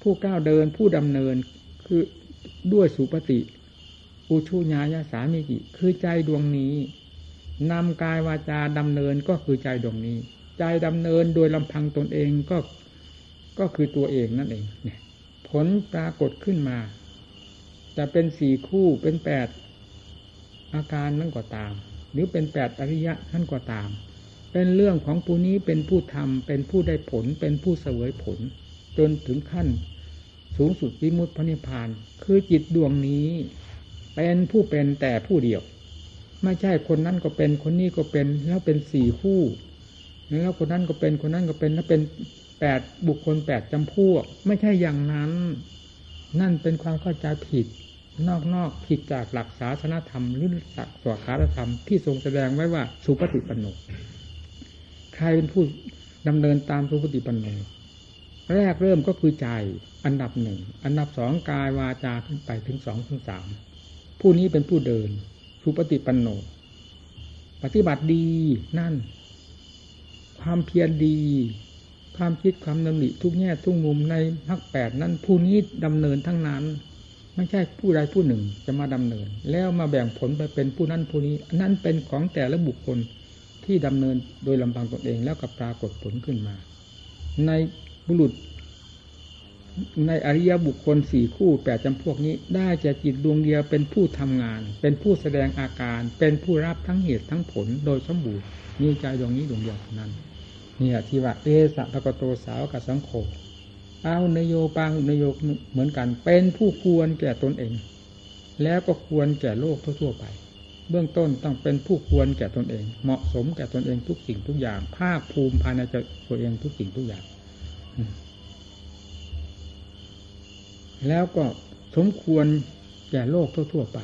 ผู้ก้าวเดินผู้ดำเนินคือด้วยสุปฏิอุชุญญาสามิกิ คือใจดวงนี้ นำกายวาจาดำเนินก็คือใจดวงนี้ ใจดำเนินโดยลำพังตนเองก็ก็คือตัวเองนั่นเองเนี่ยผลปรากฏขึ้นมา จะเป็นสี่คู่เป็นแปดอาการนั่นก็ตาม หรือเป็นแปดอริยะนั่นก็ตาม เป็นเรื่องของผู้นี้เป็นผู้ทำเป็นผู้ได้ผล เป็นผู้เสวยผล จนถึงขั้นสูงสุดวิมุตติพระนิพพาน คือจิตดวงนี้ เป็นผู้เป็นแต่ผู้เดียว ไม่ใช่คนนั้นก็เป็นคนนี้ก็เป็นแล้วเป็นสี่คู่แล้วคนนั้นก็เป็นคนนั้นก็เป็นแล้วเป็นแปดบุคคลแปดจำพวก ไม่ใช่อย่างนั้น นั่นเป็นความเข้าใจผิด นอกๆผิดจากหลักศาสนธรรมหรือหลักสวขาธรรมที่ทรงแสดงไว้ว่าสุปฏิปันโนใครเป็นผู้ดำเนินตามสุปฏิปันโนแรกเริ่มก็คือใจอันดับหนึ่ง อันดับสองกายวาจาขึ้นไปถึงสองถึงสามผู้นี้เป็นผู้เดิน สุปฏิปันโน ปฏิบัติดีนั่น ความเพียรดี ความคิดความดำริทุกแง่ทุกมุมในพักแปดนั้นผู้นี้ดำเนินทั้งนั้น ไม่ใช่ผู้ใดผู้หนึ่งจะมาดำเนิน แล้วมาแบ่งผลไปเป็นผู้นั้นผู้นี้ นั่นเป็นของแต่ละบุคคลที่ดำเนินโดยลำพังตนเองแล้วก็ปรากฏผลขึ้นมา ในบุรุษ ในอริยบุคคลสี่คู่แปดจำพวกนี้ ได้จะจิตดวงเดียวเป็นผู้ทำงาน เป็นผู้แสดงอาการ เป็นผู้รับทั้งเหตุทั้งผลโดยสมบูรณ์มีใจดวงนี้ดวงเดียวนั้นเนี่ยที่ว่าเอสัพกโตสาวกับสังโฆเอาเนโยปังเนโยเหมือนกัน เป็นผู้ควรแก่ตนเอง แล้วก็ควรแก่โลกทั่วๆไป เบื้องต้นต้องเป็นผู้ควรแก่ตนเอง เหมาะสมแก่ตนเองทุกสิ่งทุกอย่าง ภาคภูมิภายในตัวเองทุกสิ่งทุกอย่าง แล้วก็สมควรแก่โลกทั่วๆไป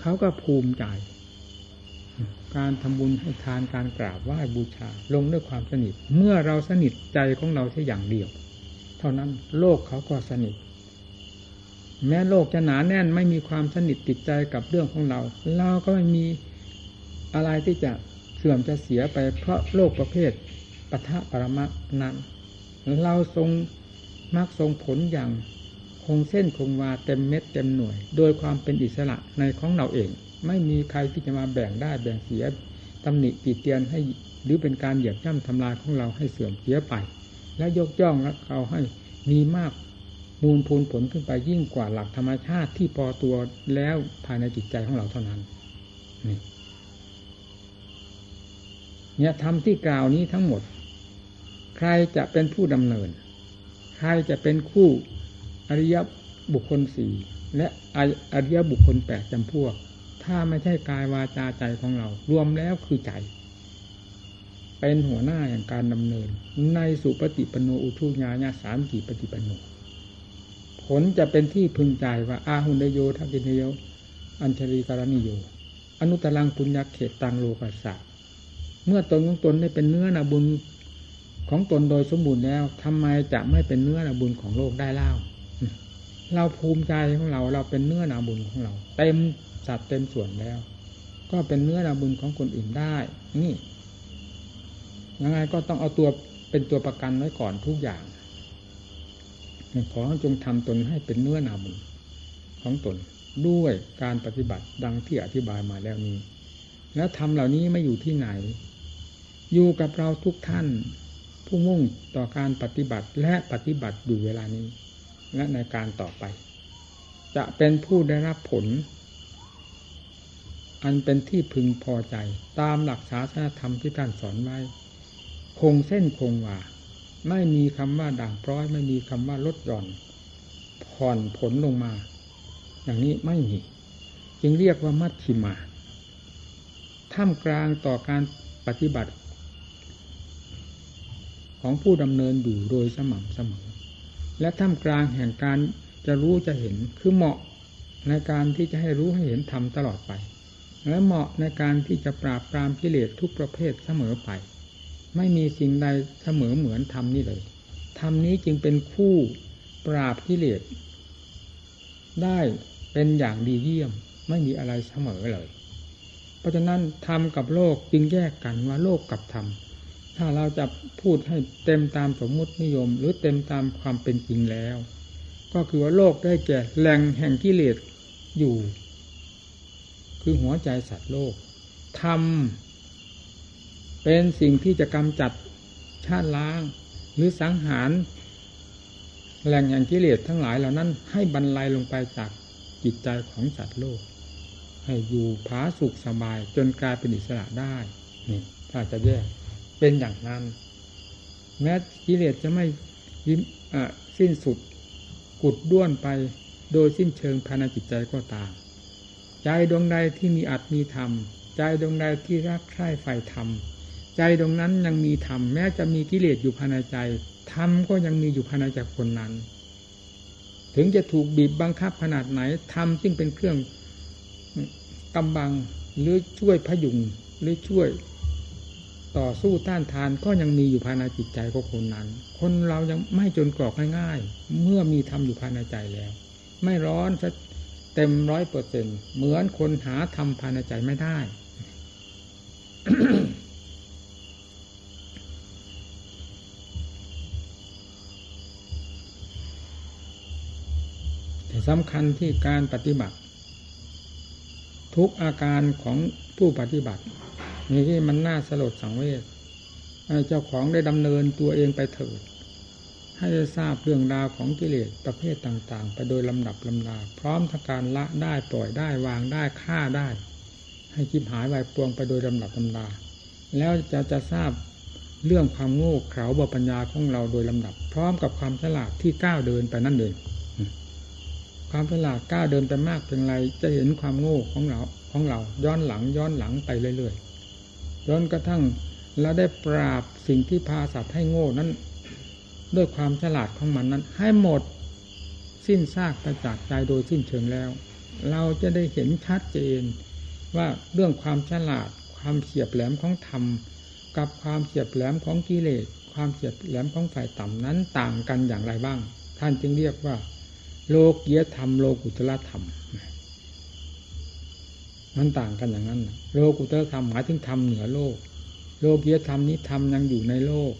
เขาก็ภูมิใจ การทำบุญให้ทานการกราบไหว้บูชา ลงด้วยความสนิท เมื่อเราสนิทใจของเราแค่อย่างเดียว เท่านั้นโลกเขาก็สนิท แม้โลกจะหนาแน่นไม่มีความสนิทติดใจกับเรื่องของเรา เราก็ไม่มีอะไรที่จะเสื่อมจะเสียไปเพราะโลกประเภทปะทะปรมะนั้น เราทรงมักทรงผลอย่าง คงเส้นคงวาเต็มเม็ดเต็มหน่วย โดยความเป็นอิสระในของเราเอง ไม่มีใครที่จะมาแบ่งได้แบ่งเสียตำหนิตีเตียนให้หรือเป็นการเหยียบย่ำทำลายของเราให้เสื่อมเสียไป และยกย่องและเขาให้มีมากมูลพูนผลขึ้นไปยิ่งกว่าหลักธรรมชาติที่พอตัวแล้วภายในจิตใจของเราเท่านั้นนี่เนี่ยทำที่กล่าวนี้ทั้งหมด ใครจะเป็นผู้ดำเนิน ใครจะเป็นคู่ อริยบุคคลสี่และอริยบุคคลแปดจำพวก ถ้าไม่ใช่กายวาจาใจของเรา รวมแล้วคือใจ เป็นหัวหน้าอย่างการดำเนิน ในสุปฏิปโนอุทุญาญาสามกี่ปฏิปโนผลจะเป็นที่พึงใจว่าอาหุนเดโยทักินโยอัญชลีการณิโย อนุตลังปุญญเขตตังโลกัสสะเมื่อตนของตนได้เป็นเนื้อนาบุญของตนโดยสมบูรณ์แล้วทำไมจะไม่เป็นเนื้อนาบุญของโลกได้เล่า เราภูมิใจของเรา เราเป็นเนื้อนาบุญของเรา เต็มสัดเต็มส่วนแล้ว ก็เป็นเนื้อนาบุญของคนอื่นได้ นี่ยังไงก็ต้องเอาตัวเป็นตัวประกันไว้ก่อนทุกอย่างขอจงทำตนให้เป็นเนื้อนาบุญของตนด้วยการปฏิบัติดังที่อธิบายมาแล้วนี้ แล้วทำเหล่านี้ไม่อยู่ที่ไหน อยู่กับเราทุกท่าน ผู้มุ่งต่อการปฏิบัติและปฏิบัติอยู่เวลานี้ และในการต่อไป จะเป็นผู้ได้รับผล อันเป็นที่พึงพอใจ ตามหลักศาสนธรรมที่ท่านสอนไว้ คงเส้นคงวาไม่มีคำว่าด่างพร้อย ไม่มีคำว่าลดหย่อน ผ่อนผลลงมา อย่างนี้ไม่มี จึงเรียกว่ามัชชิมาท่ามกลางต่อการปฏิบัติ ของผู้ดำเนินอยู่โดยสม่ำเสมอ และท่ามกลางแห่งการจะรู้จะเห็นคือเหมาะในการที่จะให้รู้ให้เห็นธรรมตลอดไป และเหมาะในการที่จะปราบปรามกิเลสทุกประเภทเสมอไป ไม่มีสิ่งใดเสมอเหมือนธรรมนี่เลยธรรมนี้จึงเป็นคู่ปราบกิเลสได้เป็นอย่างดีเยี่ยม ไม่มีอะไรเสมอเลย เพราะฉะนั้นธรรมกับโลกจึงแยกกันว่าโลกกับธรรม ถ้าเราจะพูดให้เต็มตามสมมุตินิยม หรือเต็มตามความเป็นจริงแล้ว ก็คือว่าโลกได้แก่แหล่งแห่งกิเลสอยู่ คือหัวใจสัตว์โลกธรรมเป็นสิ่งที่จะกำจัดชาติล้าง หรือสังหาร แหล่งแห่งกิเลสทั้งหลายเหล่านั้น ให้บรรลัยลงไปจากจิตใจของสัตว์โลก ให้อยู่ผาสุขสบายจนกลายเป็นอิสระได้นี่ถ้าจะแยก เป็นอย่างนั้น แม้กิเลสจะไม่ยิ้มสิ้นสุดกุดด้วนไปโดยสิ้นเชิงภายในจิตใจก็ตาม ใจดวงใดที่มีอัตมีธรรม ใจดวงใดที่รักใคร่ใฝ่ธรรม ใจดวงนั้นยังมีธรรมแม้จะมีกิเลสอยู่ภายในใจธรรมก็ยังมีอยู่ภายในใจคนนั้น ถึงจะถูกบีบบังคับขนาดไหนทำซึ่งเป็นเครื่องกำบังหรือช่วยพยุงหรือช่วย ต่อสู้ต้านทานก็ยังมีอยู่ภายในจิตใจของคนนั้น คนเรายังไม่จนกรอกง่ายๆ เมื่อมีธรรมอยู่ภายในใจแล้ว ไม่ร้อนจะเต็มร้อยเปอร์เซ็นเหมือนคนหาธรรมภายในใจไม่ได้ แต่สำคัญที่การปฏิบัติ ทุกอาการของผู้ปฏิบัติ นี่ที่มันน่าสลดสังเวชเจ้าของได้ดำเนินตัวเองไปเถิด ให้ได้ทราบเรื่องราวของกิเลสประเภทต่าง ๆ ไปโดยลำดับลำดาพร้อมทั้งการละได้ปล่อยได้วางได้ฆ่าได้ ให้คิดหายวายปวงไปโดยลำดับลำดา แล้วจะจะทราบเรื่องความโง่เขลาบปัญญาของเราโดยลำดับ พร้อมกับความฉลาดที่ก้าวเดินไปนั่นเองความฉลาดก้าวเดินไปมากเพียงไรจะเห็นความโง่ของเราของเราย้อนหลังย้อนหลังไปเรื่อยๆ ย้อนกระทั่งเราได้ปราบสิ่งที่พาสัตว์ให้โง่นั้น ด้วยความฉลาดของมันนั้น ให้หมดสิ้นซากไปจากใจโดยสิ้นเชิงแล้ว เราจะได้เห็นชัดเจนว่าเรื่องความฉลาด ความเฉียบแหลมของธรรม กับความเฉียบแหลมของกิเลสความเฉียบแหลมของฝ่ายต่ำนั้นต่างกันอย่างไรบ้าง ท่านจึงเรียกว่า โลกียธรรมโลกุตละธรรม มันต่างกันอย่างนั้นโลกุตละธรรมหมายถึงธรรมเหนือโลก โลกียธรรมนี้ธรรมยังอยู่ในโลก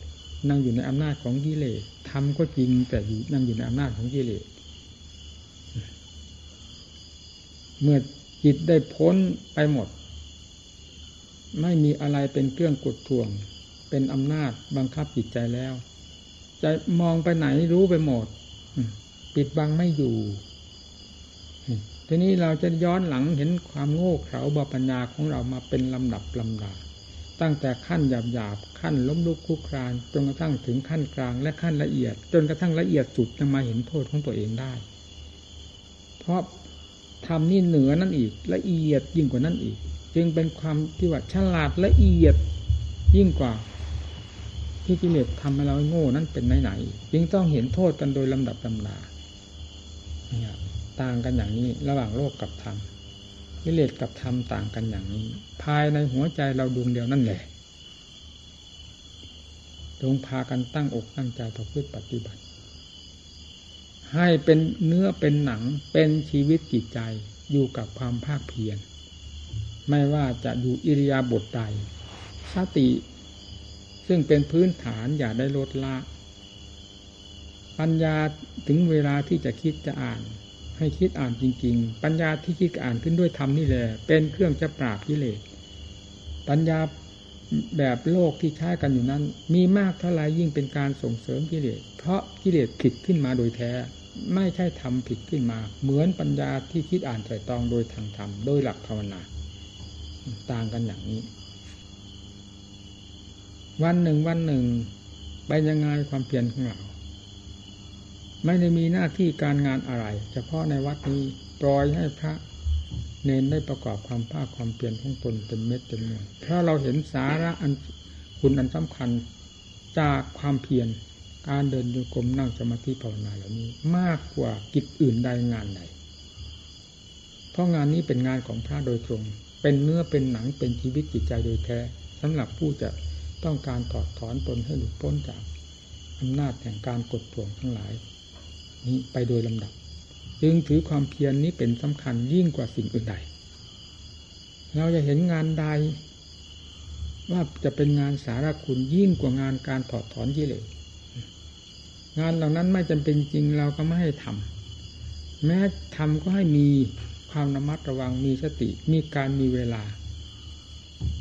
นั่งอยู่ในอำนาจของกิเลสธรรมก็จริงแต่อยู่นั่งอยู่ในอำนาจของกิเลสเมื่อจิตได้พ้นไปหมด ไม่มีอะไรเป็นเครื่องกดทวง เป็นอำนาจบังคับจิตใจแล้วจมองไปไหนรู้ไปหมด ปิดบังไม่อยู่ ทีนี้เราจะย้อนหลังเห็นความโง่เขลาบาปัญญาของเรามาเป็นลำดับลำดาตั้งแต่ขั้นหยาบหยาบขั้นล้มลุกคุกครานจนกระทั่งถึงขั้นกลางและขั้นละเอียด จนกระทั่งละเอียดสุดจะมาเห็นโทษของตัวเองได้ เพราะทำนี่เหนือนั่นอีกละเอียดยิ่งกว่านั้นอีก จึงเป็นความที่ว่าฉลาดละเอียดยิ่งกว่าที่กิเลสทำให้เราโง่นั้นเป็นไหนๆจึงต้องเห็นโทษกันโดยลำดับลำดาเนี่ย ต่างกันอย่างนี้ ระหว่างโลกกับธรรมกิเลสกับธรรมต่างกันอย่างนี้ ภายในหัวใจเราดวงเดียวนั่นแหละจงพากันตั้งอกตั้งใจประพฤติปฏิบัติ ให้เป็นเนื้อเป็นหนังเป็นชีวิตจิตใจอยู่กับความภาคเพียรไม่ว่าจะอยู่อิริยาบถใดสติซึ่งเป็นพื้นฐานอย่าได้ลดละ ปัญญาถึงเวลาที่จะคิดจะอ่าน ให้คิดอ่านจริง ๆ ปัญญาที่คิดอ่านขึ้นด้วยธรรมนี่แหละเป็นเครื่องจะปราบกิเลสปัญญาแบบโลกที่ใช้กันอยู่นั้น มีมากเท่าไรยิ่งเป็นการส่งเสริมกิเลสเพราะกิเลสผิดขึ้นมาโดยแท้ ไม่ใช่ทำผิดขึ้นมา เหมือนปัญญาที่คิดอ่านไตรตรองโดยทางธรรมโดยหลักภาวนา ต่างกันอย่างนี้ วันหนึ่งวันหนึ่งไปยังไงความเพียรของเรา ไม่ได้มีหน้าที่การงานอะไร เฉพาะในวัดนี้ปล่อยให้พระเนนได้ประกอบความภาคความเปลี่ยนของตนเต็มเม็ดเต็มหน่วยถ้าเราเห็นสาระอันคุณอันสำคัญจากความเพียรการเดินโยกรมนั่งสมาธิภาวนาเหล่านี้ มากกว่ากิจอื่นใดงานใด เพราะงานนี้เป็นงานของพระโดยตรง เป็นเนื้อเป็นหนังเป็นชีวิตจิตใจโดยแท้สำหรับผู้จะต้องการถอดถอนตนให้หลุดพ้นจากอำนาจแห่งการกดทวงทั้งหลาย นี้ไปโดยลำดับ จึงถือความเพียรนนี้เป็นสำคัญยิ่งกว่าสิ่งอื่นใด เราจะเห็นงานใด ว่าจะเป็นงานสารคุณยิ่งกว่างานการถอดถอนกิเลสงานเหล่านั้นไม่จำเป็นจริงเราก็ไม่ให้ทำแม้ทำก็ให้มีความระมัดระวังมีสติมีการมีเวลา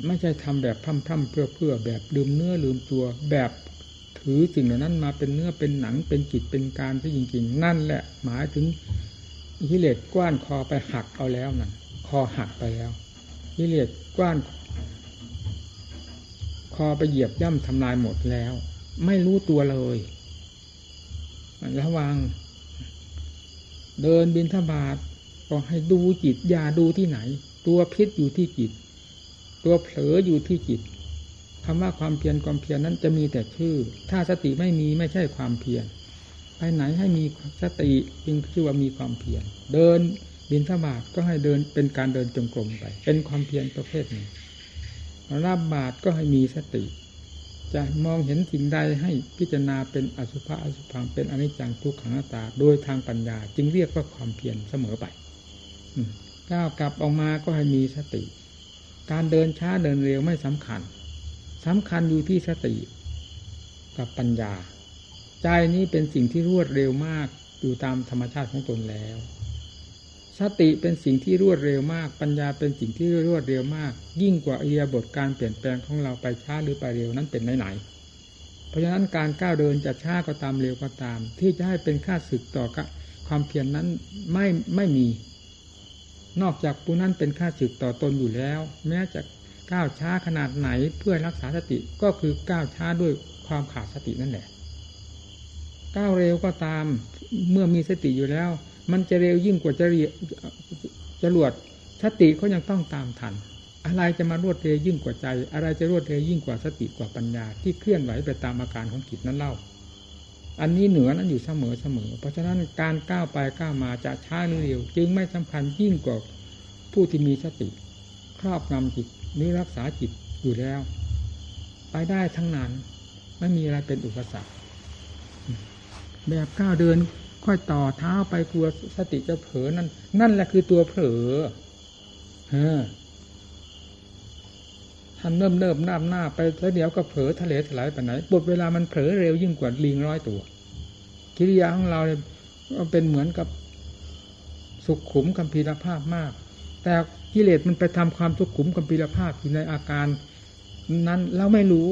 ไม่ใช่ทำแบบพร่ำๆเพื่อเพื่อแบบลืมเนื้อลืมตัวแบบ ถือสิ่งเหล่านั้นมาเป็นเนื้อเป็นหนังเป็นจิตเป็นการที่จริงๆ นั่นแหละ หมายถึงกิเลสกว้านคอไปหักเอาแล้วนั่นคอหักไปแล้วกิเลสกว้าน คอไปเหยียบย่ำทำลายหมดแล้ว ไม่รู้ตัวเลยระวัง เดินบินทบาทก็ให้ดูจิตอย่าดูที่ไหน ตัวพิษอยู่ที่จิต ตัวเผลออยู่ที่จิต คำว่าความเพียรความเพียรนั้นจะมีแต่ชื่อ ถ้าสติไม่มีไม่ใช่ความเพียรไปไหนให้มีสติจึงชื่อว่ามีความเพียรเดินบินทบาทก็ให้เดินเป็นการเดินจงกรมไป เป็นความเพียรประเภทหนึ่งรับบาทก็ให้มีสติ จะมองเห็นสิ่งใดให้พิจารณาเป็นอสุภะอสุพังเป็นอนิจจังทุกขังตา โดยทางปัญญา จึงเรียกว่าความเพียรเสมอไปก้าวกลับออกมาก็ให้มีสติ การเดินช้าเดินเร็วไม่สำคัญ สำคัญอยู่ที่สติกับปัญญา ใจนี้เป็นสิ่งที่รวดเร็วมากอยู่ตามธรรมชาติของตนแล้ว สติเป็นสิ่งที่รวดเร็วมาก ปัญญาเป็นสิ่งที่รวดเร็วมาก ยิ่งกว่าเอียบทการเปลี่ยนแปลงของเราไปช้าหรือไปเร็วนั้นเป็นไหนๆเพราะฉะนั้นการก้าวเดินจะช้าก็ตามเร็วก็ตาม ที่จะให้เป็นค่าศึกต่อความเพียรนนั้นไม่ไม่มี นอกจากผู้นั้นเป็นค่าศึกต่อตนอยู่แล้ว แม้จะ ก้าวช้าขนาดไหนเพื่อรักษาสติก็คือก้าวช้าด้วยความขาดสตินั่นแหละ ก้าวเร็วก็ตามเมื่อมีสติอยู่แล้ว มันจะเร็วยิ่งกว่าจะเรียจรวดสติก็ยังต้องตามทัน อะไรจะมารวดเร็วยิ่งกว่าใจ อะไรจะรวดเร็วยิ่งกว่าสติกว่าปัญญา ที่เคลื่อนไหวไปตามอาการของจิตนั้นเล่า อันนี้เหนือนั้นอยู่เสมอเสมอ เพราะฉะนั้นการก้าวไปก้าวมาจะช้าหรือเร็ว จึงไม่สำคัญยิ่งกว่าผู้ที่มีสติ ครอบงำจิต นี้รักษาจิตอยู่แล้ว ไปได้ทั้งนั้น ไม่มีอะไรเป็นอุปสรรค แบบก้าวเดินค่อยต่อเท้าไปกลัวสติจะเผลอนั่น นั่นแหละคือตัวเผลอเฮอท่านเนิ่มเนิ่มน้าหน้าไปแล้วเดี๋ยวก็เผลอทะเลถลายไปไหนบทเวลามันเผลอเร็วยิ่งกว่าลิงร้อยตัว กิริยาของเราเเป็นเหมือนกับสุขขุมกัมพีรภาพมาก แต่กิเลสมันไปทำความทุกขุมกับปีรภาพอยู่ในอาการ นั้นเราไม่รู้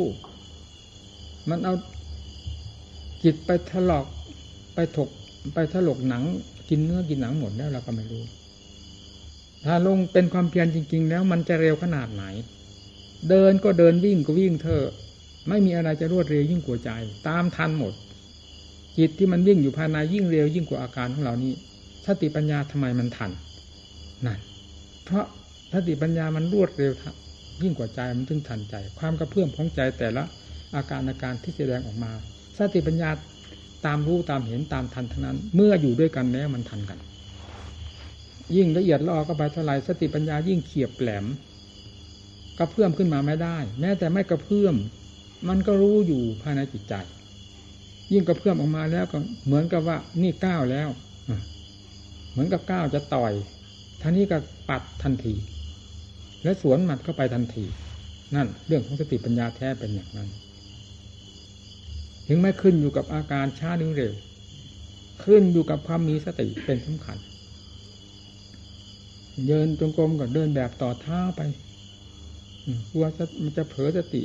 มันเอาจิตไปถลอกไปถกไปถลกหนัง กินเนื้อกินหนังหมดแล้วเราก็ไม่รู้ ถ้าลงเป็นความเพียรจริง ๆ แล้วมันจะเร็วขนาดไหน เดินก็เดินวิ่งก็วิ่งเถอะไม่มีอะไรจะรวดเร็วยิ่งกว่าใจ ตามทันหมด จิตที่มันวิ่งอยู่ภายในยิ่งเร็วยิ่งกว่าอาการของเรานี้สติปัญญาทำไมมันทันนั่น เพราะสติปัญญามันรวดเร็วยิ่งกว่าใจมันถึงทันใจ ความกระเพื่อมของใจแต่ละอาการอาการที่แสดงออกมา สติปัญญาตามรู้ตามเห็นตามทันทั้งนั้น เมื่ออยู่ด้วยกันแล้วมันทันกัน ยิ่งละเอียดละออก็ไปเท่าไรสติปัญญายิ่งเขียบแหลมกระเพื่อมขึ้นมาไม่ได้ แม้แต่ไม่กระเพื่อม มันก็รู้อยู่ภายในจิตใจ ยิ่งกระเพื่อมออกมาแล้วก็เหมือนกับว่านี่ก้าวแล้วเหมือนกับก้าวจะต่อย ท่านี้ก็ปัดทันที และสวนหมัดเข้าไปทันที นั่นเรื่องของสติปัญญาแท้เป็นอย่างนั้น ถึงไม่ขึ้นอยู่กับอาการช้าหรือเร็ว ขึ้นอยู่กับความมีสติเป็นสำคัญ เดินจงกรมก็เดินแบบต่อเท้าไปกลัวมันจะเผลอสติ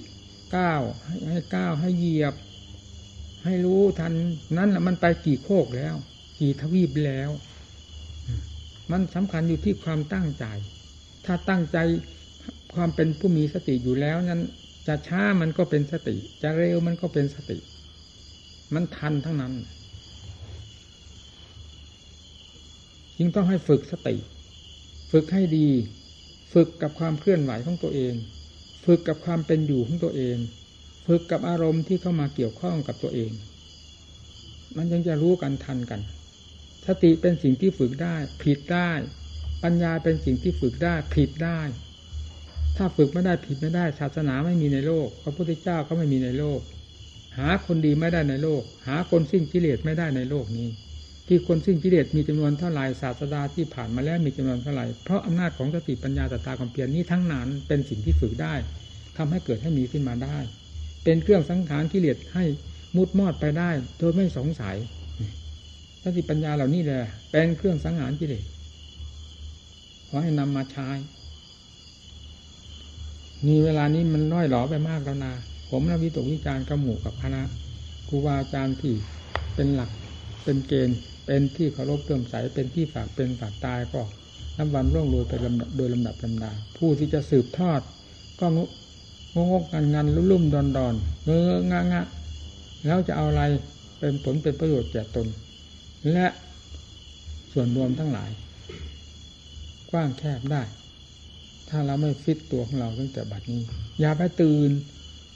ก้าวให้ก้าวให้เหยียบ ให้รู้ทัน นั้นแหละมันไปกี่โคกแล้ว กี่ทวีปแล้ว มันสำคัญอยู่ที่ความตั้งใจ ถ้าตั้งใจความเป็นผู้มีสติอยู่แล้วนั้น จะช้ามันก็เป็นสติ จะเร็วมันก็เป็นสติ มันทันทั้งนั้นจึงต้องให้ฝึกสติ ฝึกให้ดี ฝึกกับความเคลื่อนไหวของตัวเอง ฝึกกับความเป็นอยู่ของตัวเอง ฝึกกับอารมณ์ที่เข้ามาเกี่ยวข้องกับตัวเอง มันยังจะรู้กันทันกัน สติเป็นสิ่งที่ฝึกได้ ผิดได้ ปัญญาเป็นสิ่งที่ฝึกได้ ผิดได้ ถ้าฝึกไม่ได้ผิดไม่ได้ ศาสนาไม่มีในโลก พระพุทธเจ้าก็ไม่มีในโลก หาคนดีไม่ได้ในโลก หาคนสิ้นกิเลสไม่ได้ในโลกนี้ ที่คนสิ้นกิเลสมีจำนวนเท่าไหร่ศาสดาที่ผ่านมาแล้วมีจำนวนเท่าไหร่เพราะอำนาจของสติปัญญาตตาความเพียรนี้ทั้งนั้นเป็นสิ่งที่ฝึกได้ทำให้เกิดให้มีขึ้นมาได้ เป็นเครื่องสังขารกิเลสให้มุดมอดไปได้ โดยไม่สงสัย สติปัญญาเหล่านี้แหละเป็นเครื่องสังหารกิเลสขอให้นำมาใช้มีเวลานี้มันน้อยหลอไปมากแล้วนะผมและวิตกวิจารณ์กระหมู่กับคณะครูบาอาจารย์ที่เป็นหลักเป็นเกณฑ์ เป็นที่เคารพเติมใสเป็นที่ฝากเป็นฝากตายก็นับวันร่วงโรยไปลำดับโดยลำดับลำดา ผู้ที่จะสืบทอด ก็งงกงันงันลุ่มดอนดอนเงงงะแล้วจะเอาอะไรเป็นผลเป็นประโยชน์แก่ตน และส่วนรวมทั้งหลาย กว้างแคบได้ ถ้าเราไม่ฟิตตัวของเราตั้งแต่บัดนี้ อย่าไปตื่น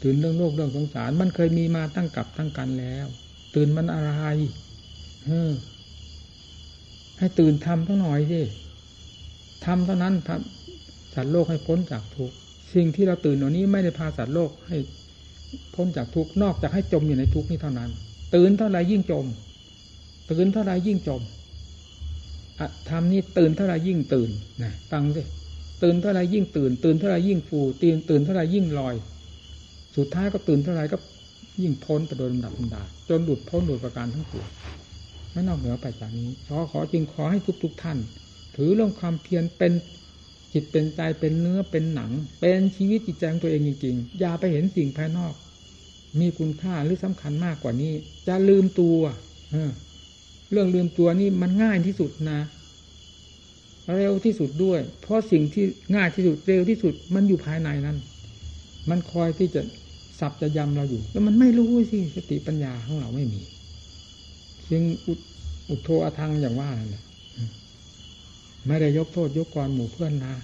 ตื่นเรื่องโลกเรื่องสงสาร มันเคยมีมาตั้งกับตั้งกันแล้ว ตื่นมันอะไรเออให้ตื่นทำตั้งหน่อยสิทำเท่านั้นทำสัตว์โลกให้พ้นจากทุกข์สิ่งที่เราตื่นวันนี้ไม่ได้พาสัตว์โลกให้พ้นจากทุกข์นอกจากให้จมอยู่ในทุกข์นี้เท่านั้น ตื่นเท่าไรยิ่งจม ตื่นเท่าไรยิ่งจมทำนี้ตื่นเท่าไรยิ่งตื่นนะฟังสิตื่นเท่าไรยิ่งตื่น ตื่นเท่าไรยิ่งฟูตื่นตื่นเท่าไรยิ่งลอย สุดท้ายก็ตื่นเท่าไรก็ยิ่งพ้นไปโดยลำดับลำดาจนหลุดพ้นโดประการทั้งปวงไม่นอกเหนือไปจากนี้ขอขอจริงขอให้ทุกๆทท่าน ถือเรื่องความเพียรเป็นจิตเป็นใจเป็นเนื้อเป็นหนัง เป็นชีวิตจิตใจของตัวเองจริงๆ อย่าไปเห็นสิ่งภายนอก มีคุณค่าหรือสำคัญมากกว่านี้ จะลืมตัว เรื่องลืมตัวนี่มันง่ายที่สุดนะ เร็วที่สุดด้วย เพราะสิ่งที่ง่ายที่สุดเร็วที่สุด มันอยู่ภายในนั้น มันคอยที่จะสับจะยำเราอยู่ แล้วมันไม่รู้สิสติปัญญาของเราไม่มีจึงอุดโทอทังอย่างว่านั่นแหละไม่ได้ยกโทษยกกรหมู่เพื่อนนะ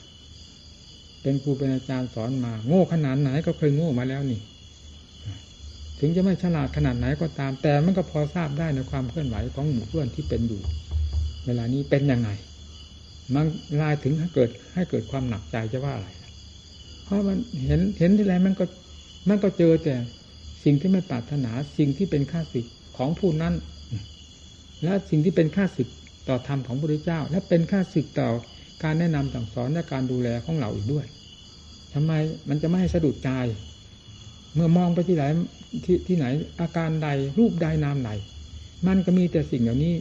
เป็นครูเป็นอาจารย์สอนมา โง่ขนาดไหนก็เคยโง่มาแล้วนี่ ถึงจะไม่ฉลาดขนาดไหนก็ตาม แต่มันก็พอทราบได้ในความเคลื่อนไหวของหมู่เพื่อนที่เป็นอยู่ เวลานี้เป็นยังไง มันลายถึงให้เกิดให้เกิดความหนักใจจะว่าอะไร เพราะมันเห็นเห็นที่ไรมันก็มันก็เจอแต่สิ่งที่ไม่ปรารถนาสิ่งที่เป็นค่าศึกของผู้นั้นและสิ่งที่เป็นค่าศึกต่อธรรมของพระพุทธเจ้า และเป็นค่าศึกต่อการแนะนำสั่งสอนและการดูแลของเราอีกด้วยทำไมมันจะไม่ให้สะดุดใจ เมื่อมองไปที่ไหนที่ที่ไหนอาการใดรูปใดนามใดมันก็มีแต่สิ่งเหล่านี้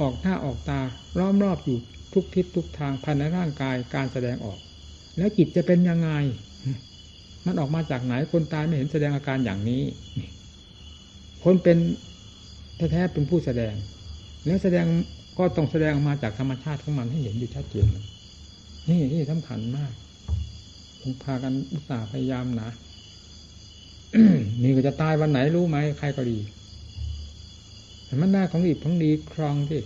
ออกหน้าออกตาล้อมรอบอยู่ทุกทิศทุกทางภายในร่างกายการแสดงออก แล้วจิตจะเป็นยังไง มันออกมาจากไหนคนตายไม่เห็นแสดงอาการอย่างนี้คนเป็นแท้ๆเป็นผู้แสดง แล้วแสดงก็ต้องแสดงออกมาจากธรรมชาติของมันให้เห็นอยู่ชัดเจนนี่นี่สำคัญมากพากันอุตส่าห์พยายามนะ นี่ก็จะตายวันไหนรู้ไหมใครก็ดีมันได้ของดีของดีครองที่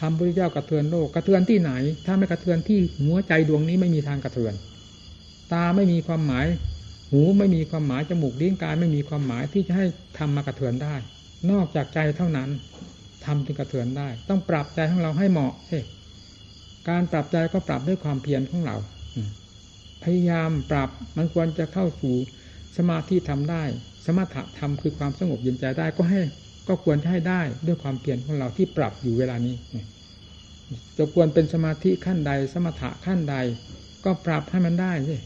ทำพระเจ้ากระเทือนโลกกระเทือนที่ไหน ถ้าไม่กระเทือนที่หัวใจดวงนี้ไม่มีทางกระเทือน ตาไม่มีความหมาย หูไม่มีความหมายจมูกลิ้นกายไม่มีความหมายที่จะให้ทำมากระเทือนได้ นอกจากใจเท่านั้นทำจึงกระเทือนได้ ต้องปรับใจของเราให้เหมาะสิการปรับใจก็ปรับด้วยความเพียรของเราพยายามปรับมันควรจะเข้าสู่ สมาธิทำได้ สมถะธรรมคือความสงบเย็นใจได้ก็ให้ ก็ควรให้ได้ด้วยความเพียรของเราที่ปรับอยู่เวลานี้จะควรเป็นสมาธิขั้นใด สมถะขั้นใด ก็ปรับให้มันได้สิ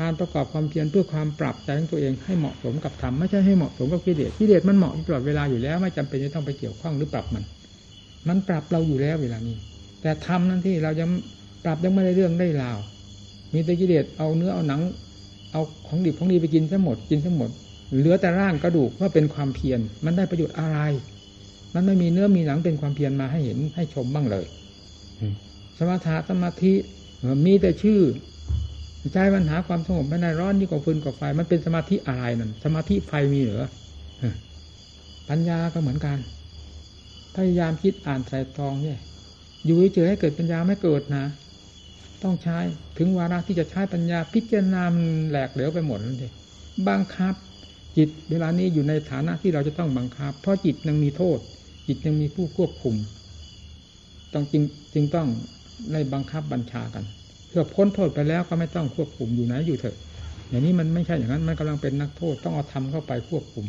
การประกอบความเพียรเพื่อความปรับใจของตัวเองให้เหมาะสมกับธรรมไม่ใช่ให้เหมาะสมกับกิเลสกิเลสมันเหมาะตลอดเวลาอยู่แล้ว ไม่จำเป็นจะต้องไปเกี่ยวข้องหรือปรับมัน มันปรับเราอยู่แล้วเวลานี้ แต่ธรรมนั่นที่เรายังปรับยังไม่ได้เรื่องได้ราวมีแต่กิเลสเอาเนื้อเอาหนัง เอาของดิบของดีไปกินซะหมดกินซะหมด เหลือแต่ร่างกระดูกว่าเป็นความเพียรมันได้ประโยชน์อะไร มันไม่มีเนื้อมีหนังเป็นความเพียรมาให้เห็นให้ชมบ้างเลยสมาธิสมาธิมีแต่ชื่อใจปัญหาความสงบไม่ได้ร้อนยิ่งกว่าฟืนกว่าไฟ มันเป็นสมาธิอะไรนั่นสมาธิไฟมีเหรือปัญญาก็เหมือนกันพยายามคิดอ่านใส่ตองเนี่ยอยู่เฉยให้เกิดปัญญาไม่เกิดนะ ต้องใช้ถึงวาระที่จะใช้ปัญญา พิจารณาแหลกเหลวไปหมดนั่นเองบังคับ จิตเวลานี้อยู่ในฐานะที่เราจะต้องบังคับ เพราะจิตยังมีโทษ จิตยังมีผู้ควบคุม ต้องจริงจึงต้องในบังคับบัญชากันเพื่อพ้นโทษไปแล้วก็ไม่ต้องควบคุมอยู่ไหนอยู่เถอะ อย่างนี้มันไม่ใช่อย่างนั้นมันกำลังเป็นนักโทษต้องเอาทำเข้าไปควบคุม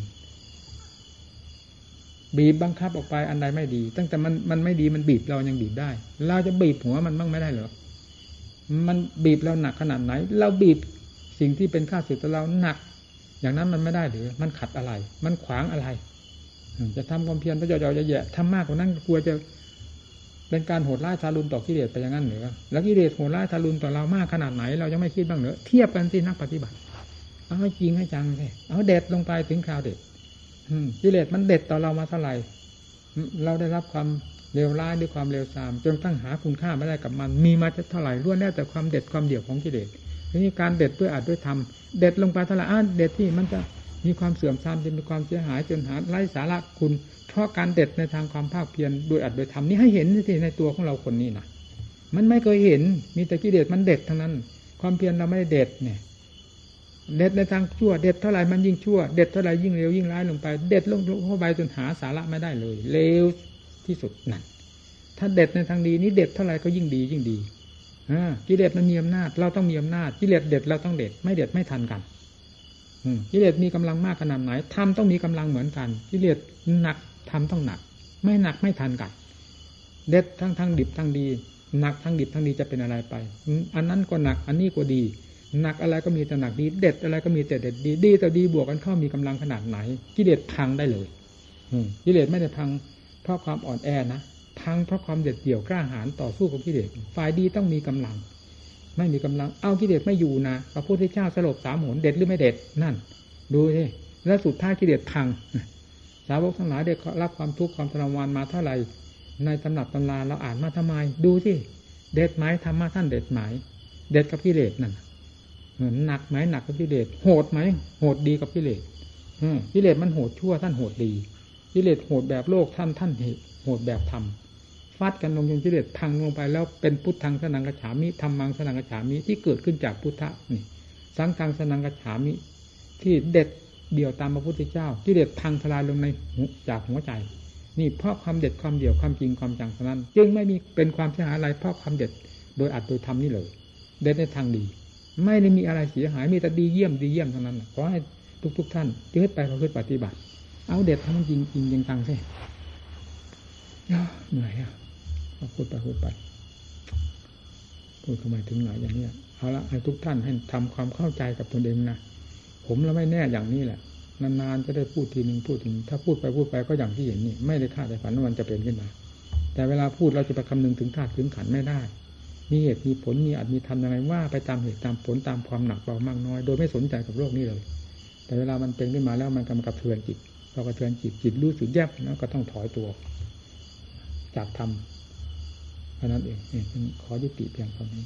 บีบบังคับออกไปอันใดไม่ดี ตั้งแต่มันมันไม่ดีมันบีบเรายังบีบได้ เราจะบีบหัวมันบ้างไม่ได้เหรอ มันบีบเราหนักขนาดไหน เราบีบสิ่งที่เป็นข้าศึกต่อเราหนัก อย่างนั้นมันไม่ได้หรือ มันขัดอะไร มันขวางอะไร จะทำความเพียรพระเจ้าจะแย่ทำมากกว่านั้นกลัวจะเป็นการโหดร้ายทารุณต่อกิเลสไปอย่างนั้นหรือ แล้วกิเลสโหดร้ายทารุณต่อเรามากขนาดไหน เรายังไม่คิดบ้างเหรอเทียบกันสินักปฏิบัติเอาให้จริงให้จังเลยเอาเด็ดลงไปถึงคราวเด็ดกิเลสมันเด็ดต่อเรามาเท่าไหร่เราได้รับความ เลวร้ายด้วยความเลวทรามจนตั้งหาคุณค่าไม่ได้กับมัน มีมาจะเท่าไหร่ล้วนแล้วแต่ความเด็ดความเดี่ยวของกิเลสทีนี้การเด็ดด้วยอัดด้วยทำเด็ดลงไปเท่าไหร่อ่เด็ดที่มันจะมีความเสื่อมทรามจะมีความเสียหายจนหาไร้สาระคุณ เพราะการเด็ดในทางความภาคเพียรโดยอัดโดยทำนี้ให้เห็นที่ในตัวของเราคนนี้นะมันไม่เคยเห็น มีแต่กิเลสมันเด็ดทั้งนั้น ความเพียรเราไม่ได้เด็ดเนี่ย เด็ดในทางชั่ว เด็ดเท่าไหร่มันยิ่งชั่ว เด็ดเท่าไหร่ยิ่งเร็วยิ่งร้ายลงไป เด็ดลงเข้าไปจนหาสาระไม่ได้เลยเร็ว ที่สุดนั่นถ้าเด็ดในทางดีนี้เด็ดเท่าไหร่ก็ยิ่งดียิ่งดีกิเลสมันมีอำนาจ เราต้องมีอำนาจกิเลสเด็ดเราต้องเด็ด ไม่เด็ดไม่ทันกันกิเลสมีกำลังมากขนาดไหนทำต้องมีกำลังเหมือนกันกิเลสหนักทำต้องหนัก ไม่หนักไม่ทันกัน เด็ดทั้งทั้งดิบทั้งดีหนักทั้งดิบทั้งดีจะเป็นอะไรไป อันนั้นก็หนัก อันนี้ก็ดี หนักอะไรก็มีแต่หนักดี เด็ดอะไรก็มีแต่เด็ดดี ดีแต่ดีบวกกันเข้ามีกำลังขนาดไหนกิเลสพังได้เลยกิเลสไม่ได้พัง เพราะความอ่อนแอนะพังเพราะความเด็ดเดี่ยวกล้าหาญต่อสู้กับกิเลสฝ่ายดีต้องมีกำลัง ไม่มีกำลังเอากิเลสไม่อยู่นะพระพุทธเจ้าสลบสามหนเด็ดหรือไม่เด็ดนั่น ดูสิแล้วสุดท้ายกิเลสพังสาวกทั้งหลายได้รับความทุกข์ความทรมานมาเท่าไหร่ในตำหนักตำราเราอ่านมาทำไม ดูสิเด็ดไหมธรรมะท่านเด็ดไหมเด็ดกับกิเลสนั่นเหมือนหนักไหมหนักกับกิเลสโหดไหมโหดดีกับกิเลสกิเลสมันโหดชั่วท่านโหดดี กิเลสโหดแบบโลกท่านท่านโหดแบบธรรมฟัดกันลงจนกิเลสพังลงไปแล้วเป็นพุทธังสนังกระฉามิธรรมังสนังกระฉามิที่เกิดขึ้นจากพุทธะนี่ สังฆังสนังกระฉามิ ที่เด็ดเดี่ยวตามพระพุทธเจ้ากิเลสพังทลายลงในจากหัวใจ นี่เพราะความเด็ดความเดี่ยวความจริงความจังเท่านั้น จึงไม่มีเป็นความเสียหายอะไรเพราะความเด็ดโดยอัดโดยทำนี่เลยเด็ดในทางดี ไม่ได้มีอะไรเสียหายมีแต่ดีเยี่ยมดีเยี่ยมเท่านั้นขอให้ทุก ๆ ท่านยึดไปประพฤติปฏิบัติ เอาเด็ดทำมันจริงจริงจังๆสิเหนื่อยอะพูดไปพูดไปพูดทำไมถึงไหนอย่างนี้เอาละให้ทุกท่านให้ทำความเข้าใจกับตนเองนะผมแล้วไม่แน่อย่างนี้แหละนานๆจะได้พูดทีหนึ่งพูดถึง ถ้าพูดไปพูดไปก็อย่างที่เห็นนี่ไม่ได้คาดแต่ฝันว่ามันจะเป็นขึ้นมา แต่เวลาพูดเราจะไปคำนึงถึงธาตุถึงขันไม่ได้ มีเหตุมีผลมีอาจมีทำยังไงว่า ไปตามเหตุตามผลตามความหนักเบามากน้อย โดยไม่สนใจกับโลกนี้เลย แต่เวลามันเป็นขึ้นมาแล้วมันกำกับเทือนจิต พอกระเทือนจิตจิตรู้สึกแยบแล้วก็ต้องถอยตัว จากธรรมท่านั้นเองขอยุติเพียงเท่านี้